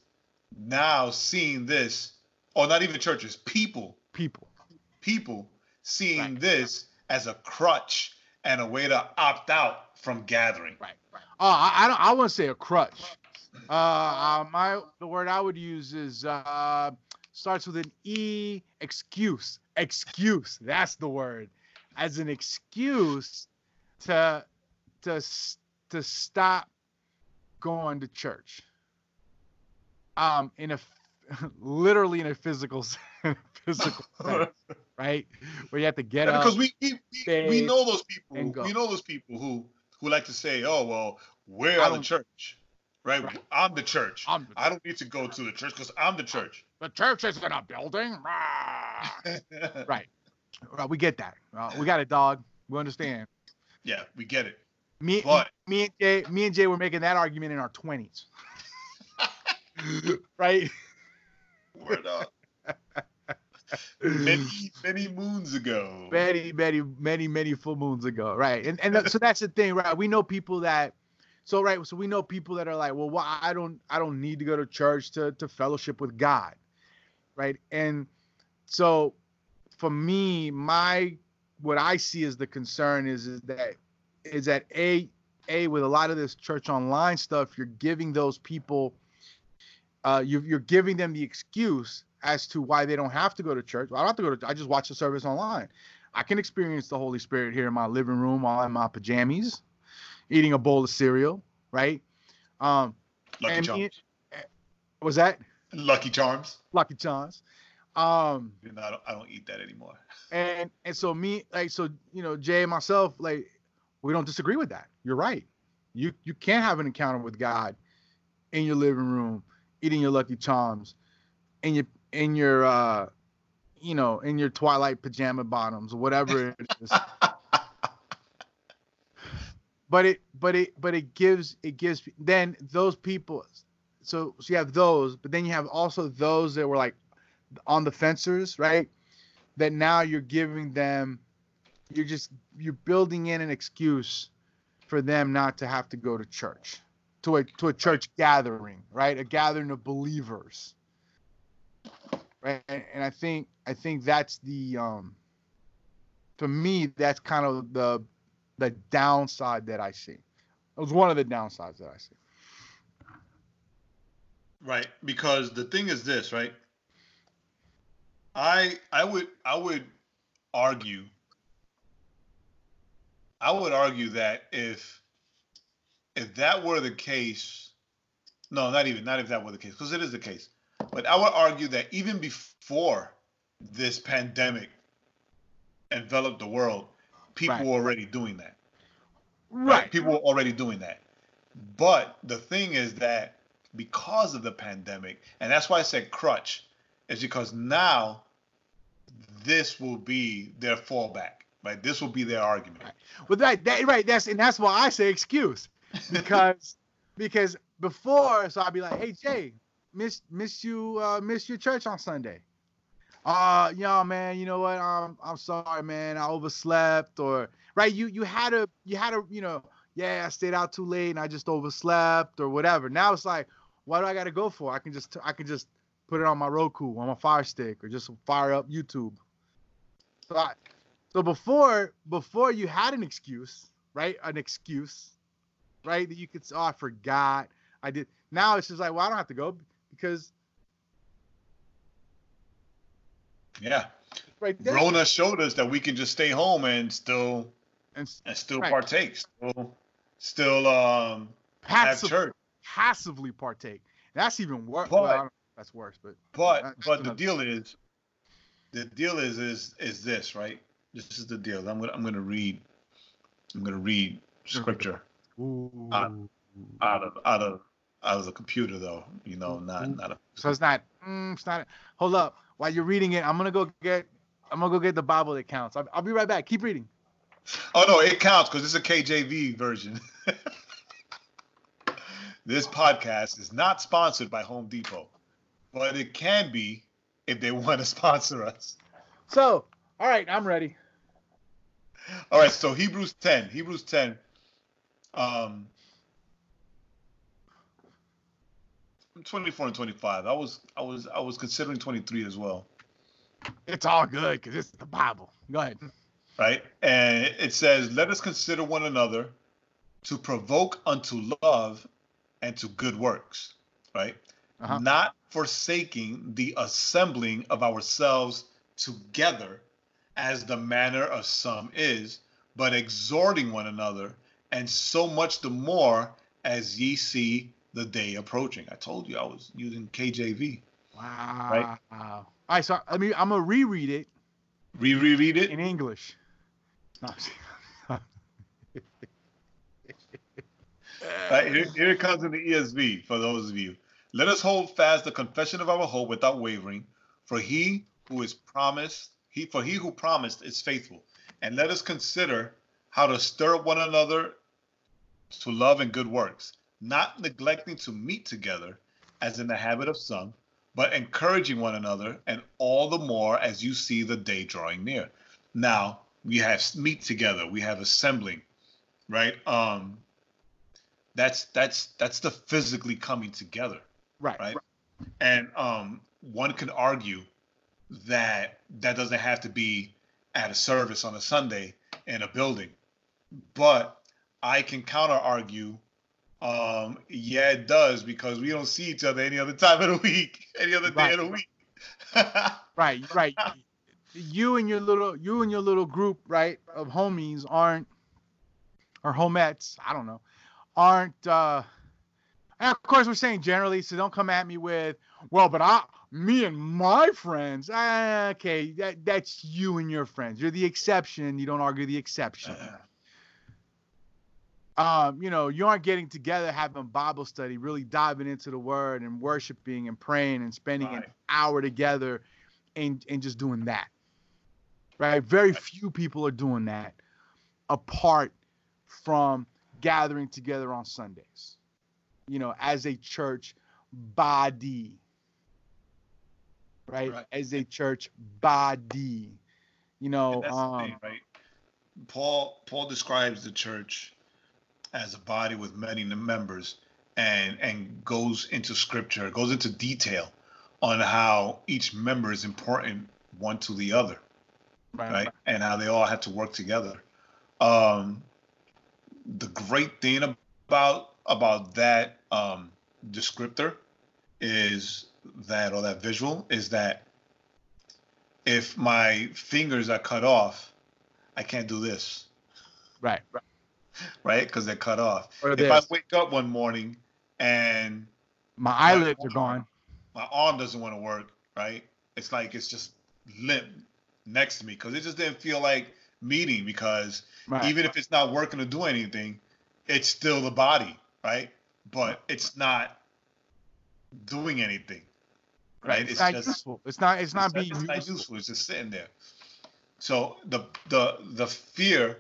now seeing this or not even churches people People. people seeing Right. this as a crutch and a way to opt out from gathering. Right. Right. Oh, I, I don't. I wouldn't say a crutch. Uh, uh, my the word I would use is uh, starts with an E. Excuse. Excuse. That's the word. As an excuse to to to stop going to church. Um, in a literally in a physical physical sense, right? Where you have to get Yeah, up. because we we, we, know those people. We know those people who who like to say, "Oh well, we're the church, right? Right. I'm the church. I'm the I don't need to go to the church because I'm the church." the church isn't a building. Right. Right, we get that. Uh, we got it, dog. We understand. yeah, we get it. Me, But- me and Jae, me and Jae were making that argument in our twenties. right. Word up. many many moons ago. Many, many, many, many full moons ago. Right. And and so that's the thing, right? We know people that. So right. So we know people that are like, well, why I don't, I don't need to go to church to to fellowship with God, right? And so, for me, my what I see as the concern is is that is that a a with a lot of this church online stuff, you're giving those people, uh, you you're giving them the excuse as to why they don't have to go to church. I don't have to go to. I just watch the service online. I can experience the Holy Spirit here in my living room while I'm in my pajamas, eating a bowl of cereal, right? Um, Lucky and Charms. me- was that Lucky Charms. Lucky Charms? Um, You know, I don't, I don't eat that anymore. and and so me like so you know Jae and myself like we don't disagree with that. You're right. You you can have an encounter with God in your living room, eating your Lucky Charms, in your in your uh you know in your Twilight pajama bottoms or whatever it is. but it but it but it gives it gives then those people so so you have those but then you have also those that were like on the fencers right? That now you're giving them you're just you're building in an excuse for them not to have to go to church to a to a church gathering right? A gathering of believers. Right and, i think i think that's the um for me that's kind of the the downside that i see it was one of the downsides that i see Right, because the thing is this, right? I I would I would argue I would argue that if if that were the case, no, not even not if that were the case, because it is the case. But I would argue that even before this pandemic enveloped the world, people Right. were already doing that. right People were already doing that. But the thing is that because of the pandemic, and that's why I said crutch, is because now this will be their fallback. Right? This will be their argument. Well, that, that right. That's and that's why I say excuse, because because before, so I'd be like, hey Jae, miss miss you uh miss your church on Sunday. Uh, yeah, man. You know what? Um, I'm sorry, man. I overslept, or right. You you had a you had a you know yeah I stayed out too late and I just overslept or whatever. Now it's like, what do I got to go for? I can just I can just put it on my Roku on my Fire Stick or just fire up YouTube. So I, so before before you had an excuse, right? An excuse, right? That you could say, oh, I forgot. I did. Now it's just like, well, I don't have to go because Yeah. right there. Rona showed us that we can just stay home and still and and still Right. partake. Still still um have church. passively partake. That's even worse. But- well, that's worse, but But but the deal is, the deal is is is this right? This is the deal. I'm gonna I'm gonna read. I'm gonna read scripture ooh. Uh, out of out of out of the computer though. You know, not not a. so it's not. Mm, it's not. Hold up. While you're reading it, I'm gonna go get. I'm gonna go get the Bible that counts. I'll, I'll be right back. Keep reading. Oh no, it counts because it's a KJV version. this podcast is not sponsored by Home Depot, but it can be if they want to sponsor us. So, all right, I'm ready. All right, so Hebrews 10. Hebrews 10. Um 24 and 25. I was I was I was considering 23 as well, It's all good because it's the Bible. Go ahead. right? And it says, "Let us consider one another to provoke unto love and to good works." Right? Uh-huh. Not forsaking the assembling of ourselves together as the manner of some is, but exhorting one another, and so much the more as ye see the day approaching. I told you I was using KJV. Wow. All right, so I mean, I'm gonna reread it reread it. in English. No, Right, here, here it comes in the ESV for those of you. Let us hold fast the confession of our hope without wavering, for he who is promised, he for he who promised is faithful. And let us consider how to stir up one another to love and good works, not neglecting to meet together as in the habit of some, but encouraging one another, and all the more as you see the day drawing near. Now we have meet together, we have assembling, right? Um, that's that's that's the physically coming together right. right and um one can argue that that doesn't have to be at a service on a sunday in a building but i can counter argue um yeah it does because we don't see each other any other time of the week any other day of the week right, right. You and your little you and your little group, right, of homies aren't or homettes, I don't know, aren't uh and of course we're saying generally, so don't come at me with, well, but I me and my friends. Ah, okay, that that's you and your friends. You're the exception. You don't argue the exception. um, you know, you aren't getting together having Bible study, really diving into the word and worshiping and praying and spending Right. an hour together and and just doing that. Right? Very few people are doing that apart from gathering together on Sundays. You know, as a church body. Right? Right. As a church body. You know, And that's the um, thing, right? Paul Paul describes the church as a body with many members and and goes into scripture, goes into detail on how each member is important one to the other, right, right? And how they all have to work together. Um the great thing about about that um descriptor is that or that visual is that if my fingers are cut off, I can't do this, right, right. right? Because they're cut off. If I wake up one morning and My eyelids are gone. my arm doesn't want to work, right? It's like it's just limp next to me because it just didn't feel like meeting because Right. even if it's not working to do anything, it's still the body, right? But it's not doing anything, right? It's, It's not just useful. It's not. It's not it's, being it's useful. useful. It's just sitting there. So the the the fear,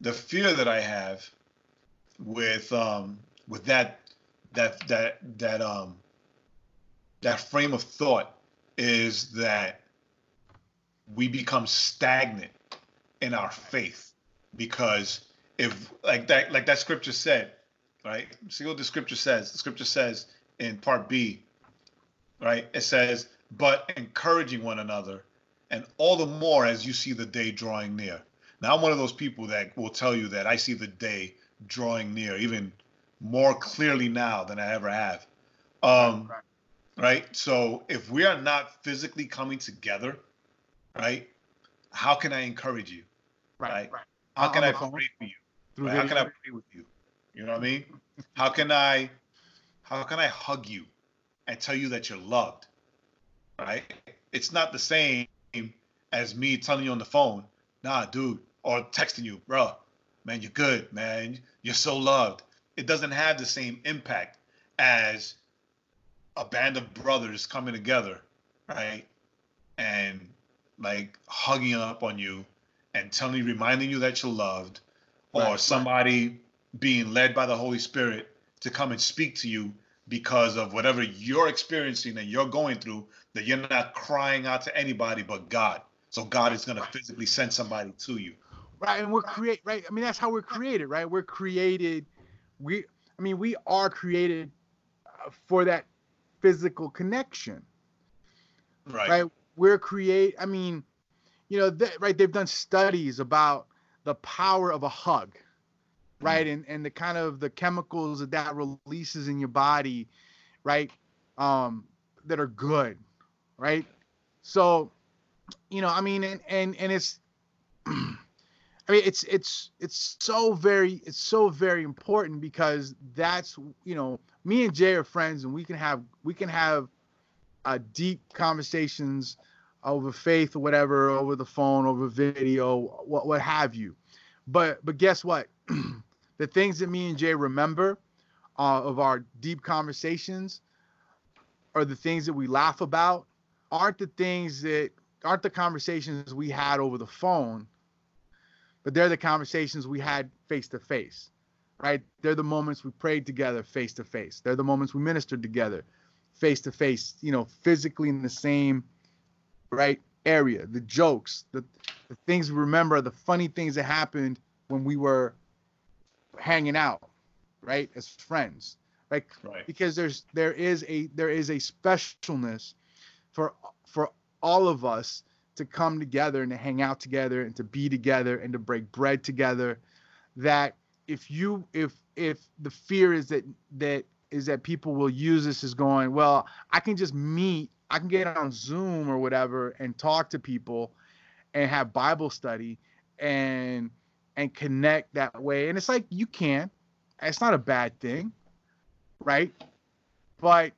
the fear that I have with um with that that that that um that frame of thought is that we become stagnant in our faith because if like that like that scripture said right? See what the scripture says. The scripture says in part b right? It says but encouraging one another and all the more as you see the day drawing near now i'm one of those people that will tell you that i see the day drawing near even more clearly now than i ever have um Right. right so if we are not physically coming together right how can i encourage you Right. right. right. how can i pray for you Right? How can I pray with you? You know what I mean? How can I how can I hug you and tell you that you're loved? Right? It's not the same as me telling you on the phone, nah, dude, or texting you, bro, man, you're good, man. You're so loved. It doesn't have the same impact as a band of brothers coming together, right? And like hugging up on you and telling you, reminding you that you're loved, or Right, right. somebody being led by the Holy Spirit to come and speak to you because of whatever you're experiencing and you're going through, that you're not crying out to anybody but God. So God is going to physically send somebody to you. Right and we're create right i mean that's how we're created right? We're created we i mean we are created uh, for that physical connection. Right. right we're create i mean you know th- right they've done studies about the power of a hug right? And and the kind of the chemicals that that releases in your body right um that are good right? So you know i mean and and and it's I mean, it's it's it's so very it's so very important because that's you know me and Jae are friends and we can have we can have uh, deep conversations over faith or whatever over the phone over video what what have you, but but guess what, the things that me and Jae remember uh, of our deep conversations are the things that we laugh about aren't the things that aren't the conversations we had over the phone but they're the conversations we had face to face, right? They're the moments we prayed together face to face. They're the moments we ministered together face to face, you know, physically in the same, right, area. The jokes, the, the things we remember, the funny things that happened when we were hanging out, right, as friends, right? Right. Because there's there is a there is a specialness for for all of us to come together and to hang out together and to be together and to break bread together that if you if if the fear is that that is that people will use this as going well i can just meet I can get on Zoom or whatever and talk to people and have Bible study and and connect that way. And it's like you can. It's not a bad thing, right? But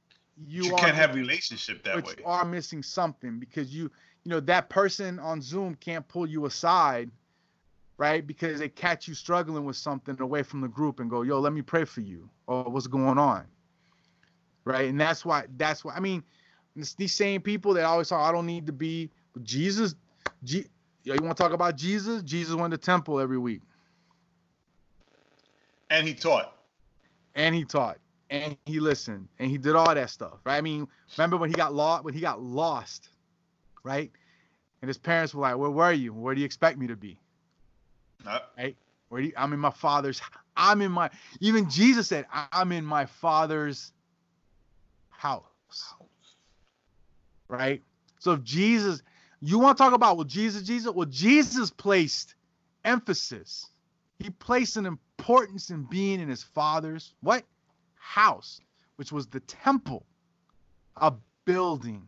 you, you are, can't have relationship that way. you are missing something because you you know that person on Zoom can't pull you aside, right? Because they catch you struggling with something away from the group and go, "Yo, let me pray for you," or "What's going on?" Right? And that's why that's why I mean, it's these same people that always talk, "I don't need to be Jesus." G- Yo, you want to talk about Jesus? Jesus went to temple every week, And he taught. and he taught, and he listened, and he did all that stuff, right? I mean, remember when he got lost? When he got lost, right? And his parents were like, "Where were you? Where do you expect me to be?" Uh, Where do you, I'm in my father's. I'm in my. Even Jesus said, "I'm in my father's house." Right. So if Jesus, you want to talk about well, Jesus, Jesus, well, Jesus placed emphasis. He placed an importance in being in his father's what house, which was the temple, a building.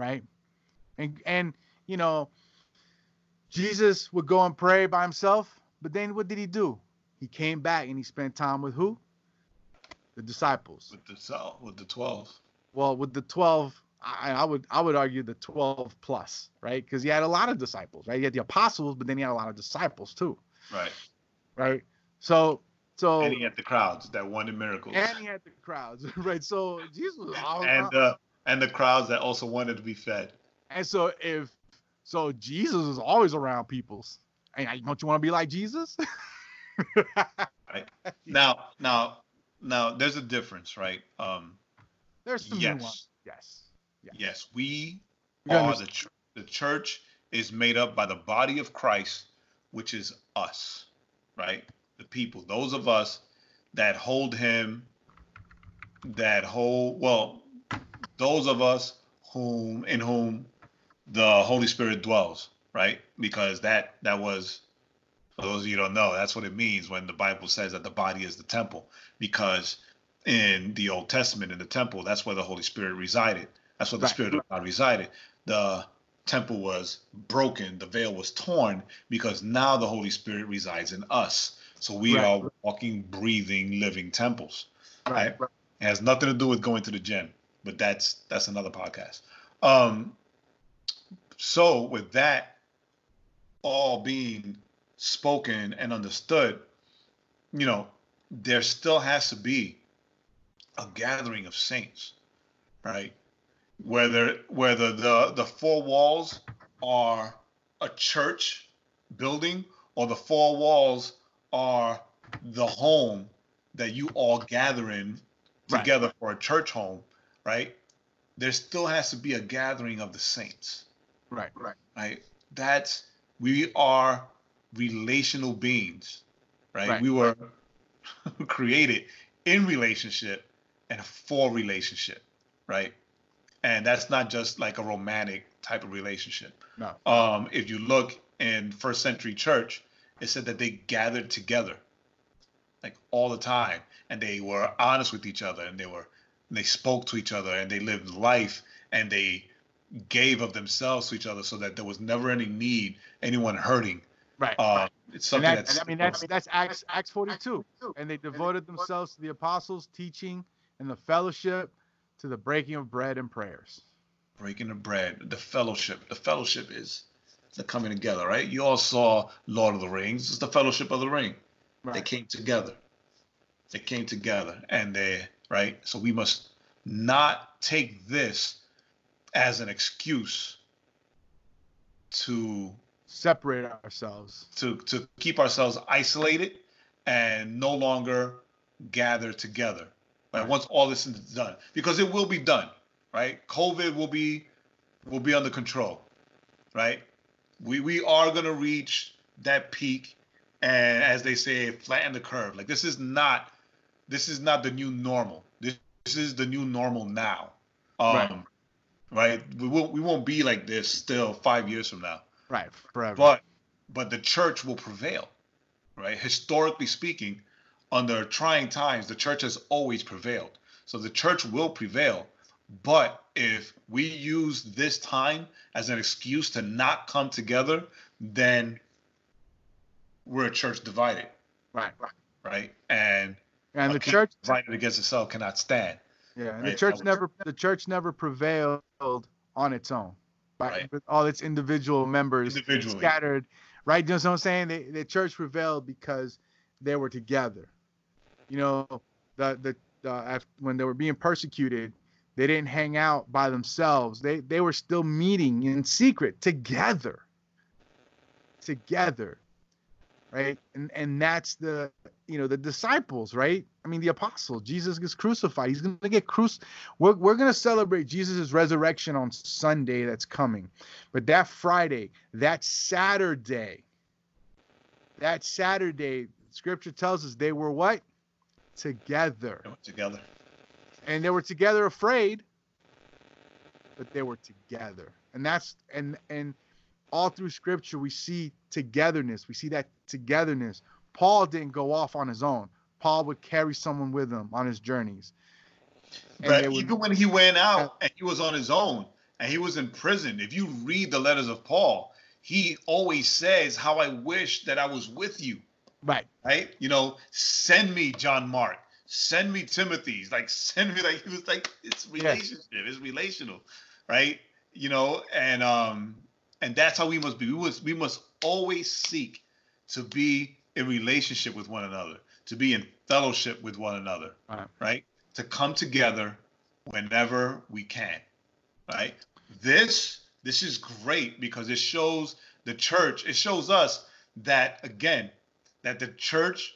Right. And and you know, Jesus would go and pray by himself, but then what did he do? He came back and he spent time with who? The disciples. with the with the twelve. Well, with the 12, I, I would I would argue the 12 plus, right? Because he had a lot of disciples, right? He had the apostles, but then he had a lot of disciples too, Right. right? So so And he had the crowds that wanted miracles. and he had the crowds, right? So Jesus was all and uh, and the crowds that also wanted to be fed. and so if so Jesus is always around people's. And I- don't you want to be like Jesus? Now, now, now, there's a difference, right? Um, There's some Yes. nuance. Yes. Yes. yes, we You are the ch- the church is made up by the body of Christ, which is us, right? The people, those of us that hold Him, that hold well, those of us whom in whom the Holy Spirit dwells, right? Because that that was for those of you who don't know, that's what it means when the Bible says that the body is the temple, because in the Old Testament, in the temple, that's where the Holy Spirit resided. That's where the Right. Spirit of God resided. The temple was broken, the veil was torn, because now the Holy Spirit resides in us. So we Right. are walking, breathing, living temples. Right. It has nothing to do with going to the gym, but that's that's another podcast. Um, so with that all being spoken and understood, you know, there still has to be a gathering of saints, right? Whether whether the the four walls are a church building or the four walls are the home that you all gather in Right. together for a church home, right? There still has to be a gathering of the saints, Right. Right. right? That's we are relational beings, right? Right. We were created in relationship and for relationship, right? And that's not just like a romantic type of relationship. No. Um, if you look in first century church, it said that they gathered together like all the time and they were honest with each other and they were they spoke to each other and they lived life and they gave of themselves to each other so that there was never any need anyone hurting Right. uh, it's something that, that's and I mean that's that's Acts Acts 42. And they devoted themselves to the apostles' teaching and the fellowship, to the breaking of bread and prayers. breaking of bread the fellowship the fellowship is the coming together right you all saw lord of the rings it's the fellowship of the ring right. they came together they came together and they right? So we must not take this as an excuse to Separate ourselves. to to keep ourselves isolated and no longer gather together. Right once all this is done because it will be done right? Covid will be will be under control right? We we are going to reach that peak and as they say flatten the curve. Like this is not this is not the new normal this, this is the new normal now um Right. right we won't we won't be like this still 5 years from now Right. Forever. but but the church will prevail right historically speaking under trying times the church has always prevailed So the church will prevail. But if we use this time as an excuse to not come together, then we're a church divided. Right. Right. And and the church divided against itself cannot stand. Yeah, and right? the church never the church never prevailed on its own. Right. With all its individual members scattered. Right. You know what I'm saying? They, the church prevailed because they were together. You know, the the the when they were being persecuted, they didn't hang out by themselves. They they were still meeting in secret together. Together. Right? And and that's the you know the disciples, right? I mean the apostles. Jesus gets crucified. He's gonna get crucified. We're, we're gonna celebrate Jesus' resurrection on Sunday that's coming. But that Friday, that Saturday, that Saturday, scripture tells us they were what? Together. Together and they were together afraid but they were together and that's and and all through scripture we see togetherness we see that togetherness paul didn't go off on his own. Paul would carry someone with him on his journeys. But would, even when he went out and he was on his own and he was in prison if you read the letters of paul he always says how i wish that i was with you. Right. Right? You know send me john mark. Send me Timothy's, like send me like he was like it's relationship, yes. it's relational, right? You know, and um and that's how we must be. We must we must always seek to be in relationship with one another, to be in fellowship with one another, right? right? To come together whenever we can, right? This this is great because it shows the church, it shows us that again, that the church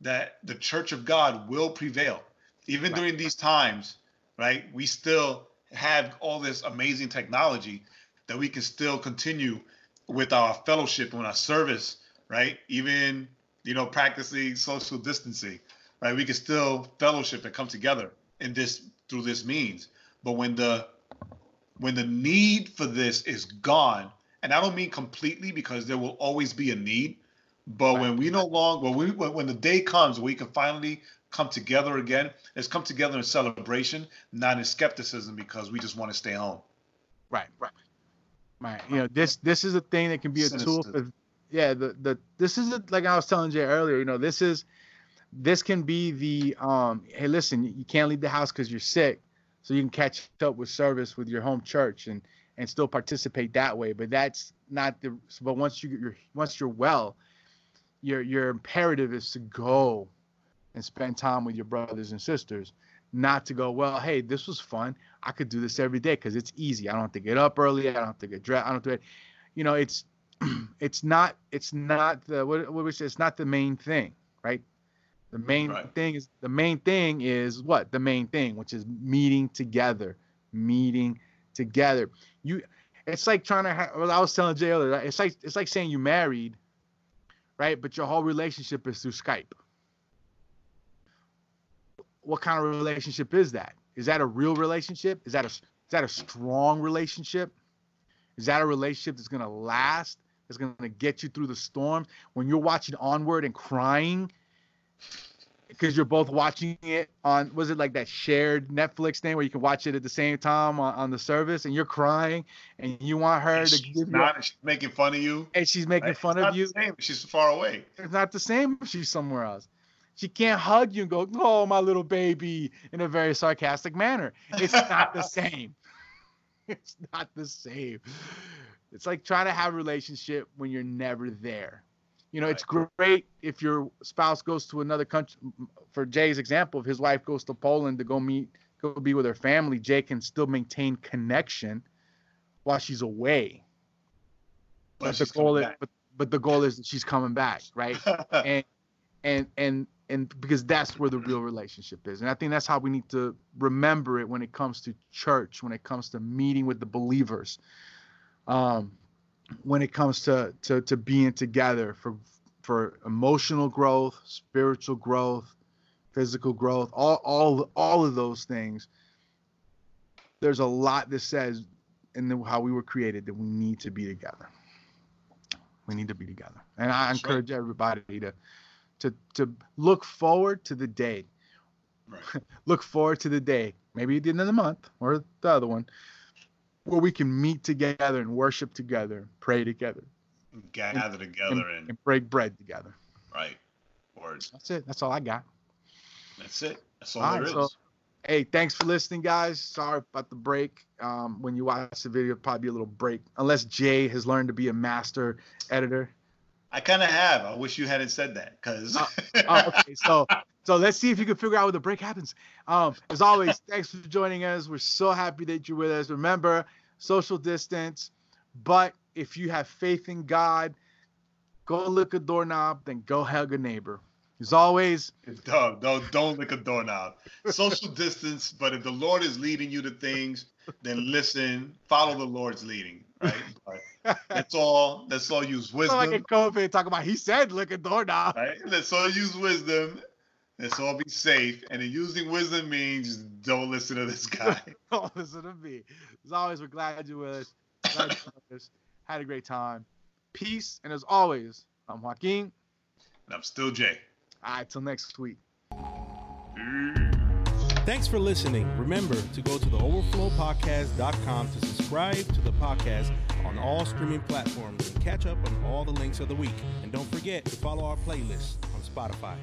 that the church of God will prevail. Even right. during these times, right? We still have all this amazing technology that we can still continue with our fellowship and our service, right? Even, you know, practicing social distancing, right? We can still fellowship and come together in this through this means. But when the when the need for this is gone, and I don't mean completely because there will always be a need, but right. when we no longer, when we when, when the day comes, we can finally come together again. Let's come together in celebration, not in skepticism, because we just want to stay home. Right, right, right. You know, this this is a thing that can be a tool for. Yeah, the the this is a, like I was telling Jae earlier. You know, this is this can be the um. Hey, listen, you can't leave the house because you're sick, so you can catch up with service with your home church and and still participate that way. But that's not the. But once you you're once you're well, your your imperative is to go and spend time with your brothers and sisters not to go well hey this was fun i could do this every day because it's easy i don't have to get up early i don't have to get dressed i don't do it you know it's it's not it's not the what, what we say it's not the main thing right the main right. thing is the main thing is what the main thing which is meeting together meeting together you it's like trying to i was telling Jae earlier it's like it's like saying you married right? But your whole relationship is through Skype. What kind of relationship is that? Is that a real relationship? Is that a is that a strong relationship? Is that a relationship that's gonna last? That's gonna get you through the storm? When you're watching Onward and crying because you're both watching it on was it like that shared Netflix thing where you can watch it at the same time on, on the service and you're crying and you want her and to give not, you she's making fun of you? And she's making fun it's of you. she's far away. It's not the same if she's somewhere else. She can't hug you and go oh my little baby in a very sarcastic manner. It's not the same. It's not the same it's like trying to have a relationship when you're never there you know, right. it's great if your spouse goes to another country. For Jae's example, if his wife goes to Poland to go meet, go be with her family, Jae can still maintain connection while she's away. But, but the goal is, but, but the goal is that she's coming back, right? and and and and because that's where the real relationship is. And I think that's how we need to remember it when it comes to church, when it comes to meeting with the believers. Um, when it comes to to to being together for for emotional growth, spiritual growth, physical growth, all all all of those things. There's a lot that says in the, how we were created that we need to be together. We need to be together, and I That's encourage right. everybody to to to look forward to the day Right. look forward to the day, maybe at the end of the month or the other one, where we can meet together and worship together, pray together, Gather together and, and break bread together. right. Words. That's it. That's all I got. That's it. That's all, All there right, is. so- Hey, thanks for listening, guys. Sorry about the break. Um, when you watch the video, it'll probably be a little break, unless Jae has learned to be a master editor. I kind of have. I wish you hadn't said that because. Oh, okay, so so let's see if you can figure out where the break happens. Um, as always, thanks for joining us. We're so happy that you're with us. Remember, social distance, but if you have faith in God, go lick a doorknob, then go hug a neighbor. As always, Don't, don't, don't lick a doorknob. Social distance, but if the Lord is leading you to things, then listen, follow the Lord's leading, right? But that's all. Let's all use It's not like wisdom, in COVID talking about he said lick a doorknob. right? Let's all use wisdom. Let's all be safe. And in using wisdom means don't listen to this guy. Don't listen to me. As always, we're glad you're with us. Glad you're with us. Had a great time. Peace. And as always, I'm Joaquin. And I'm still Jae. All right, till next week. Thanks for listening. Remember to go to the overflowpodcast.com to subscribe to the podcast on all streaming platforms and catch up on all the links of the week. And don't forget to follow our playlist on Spotify.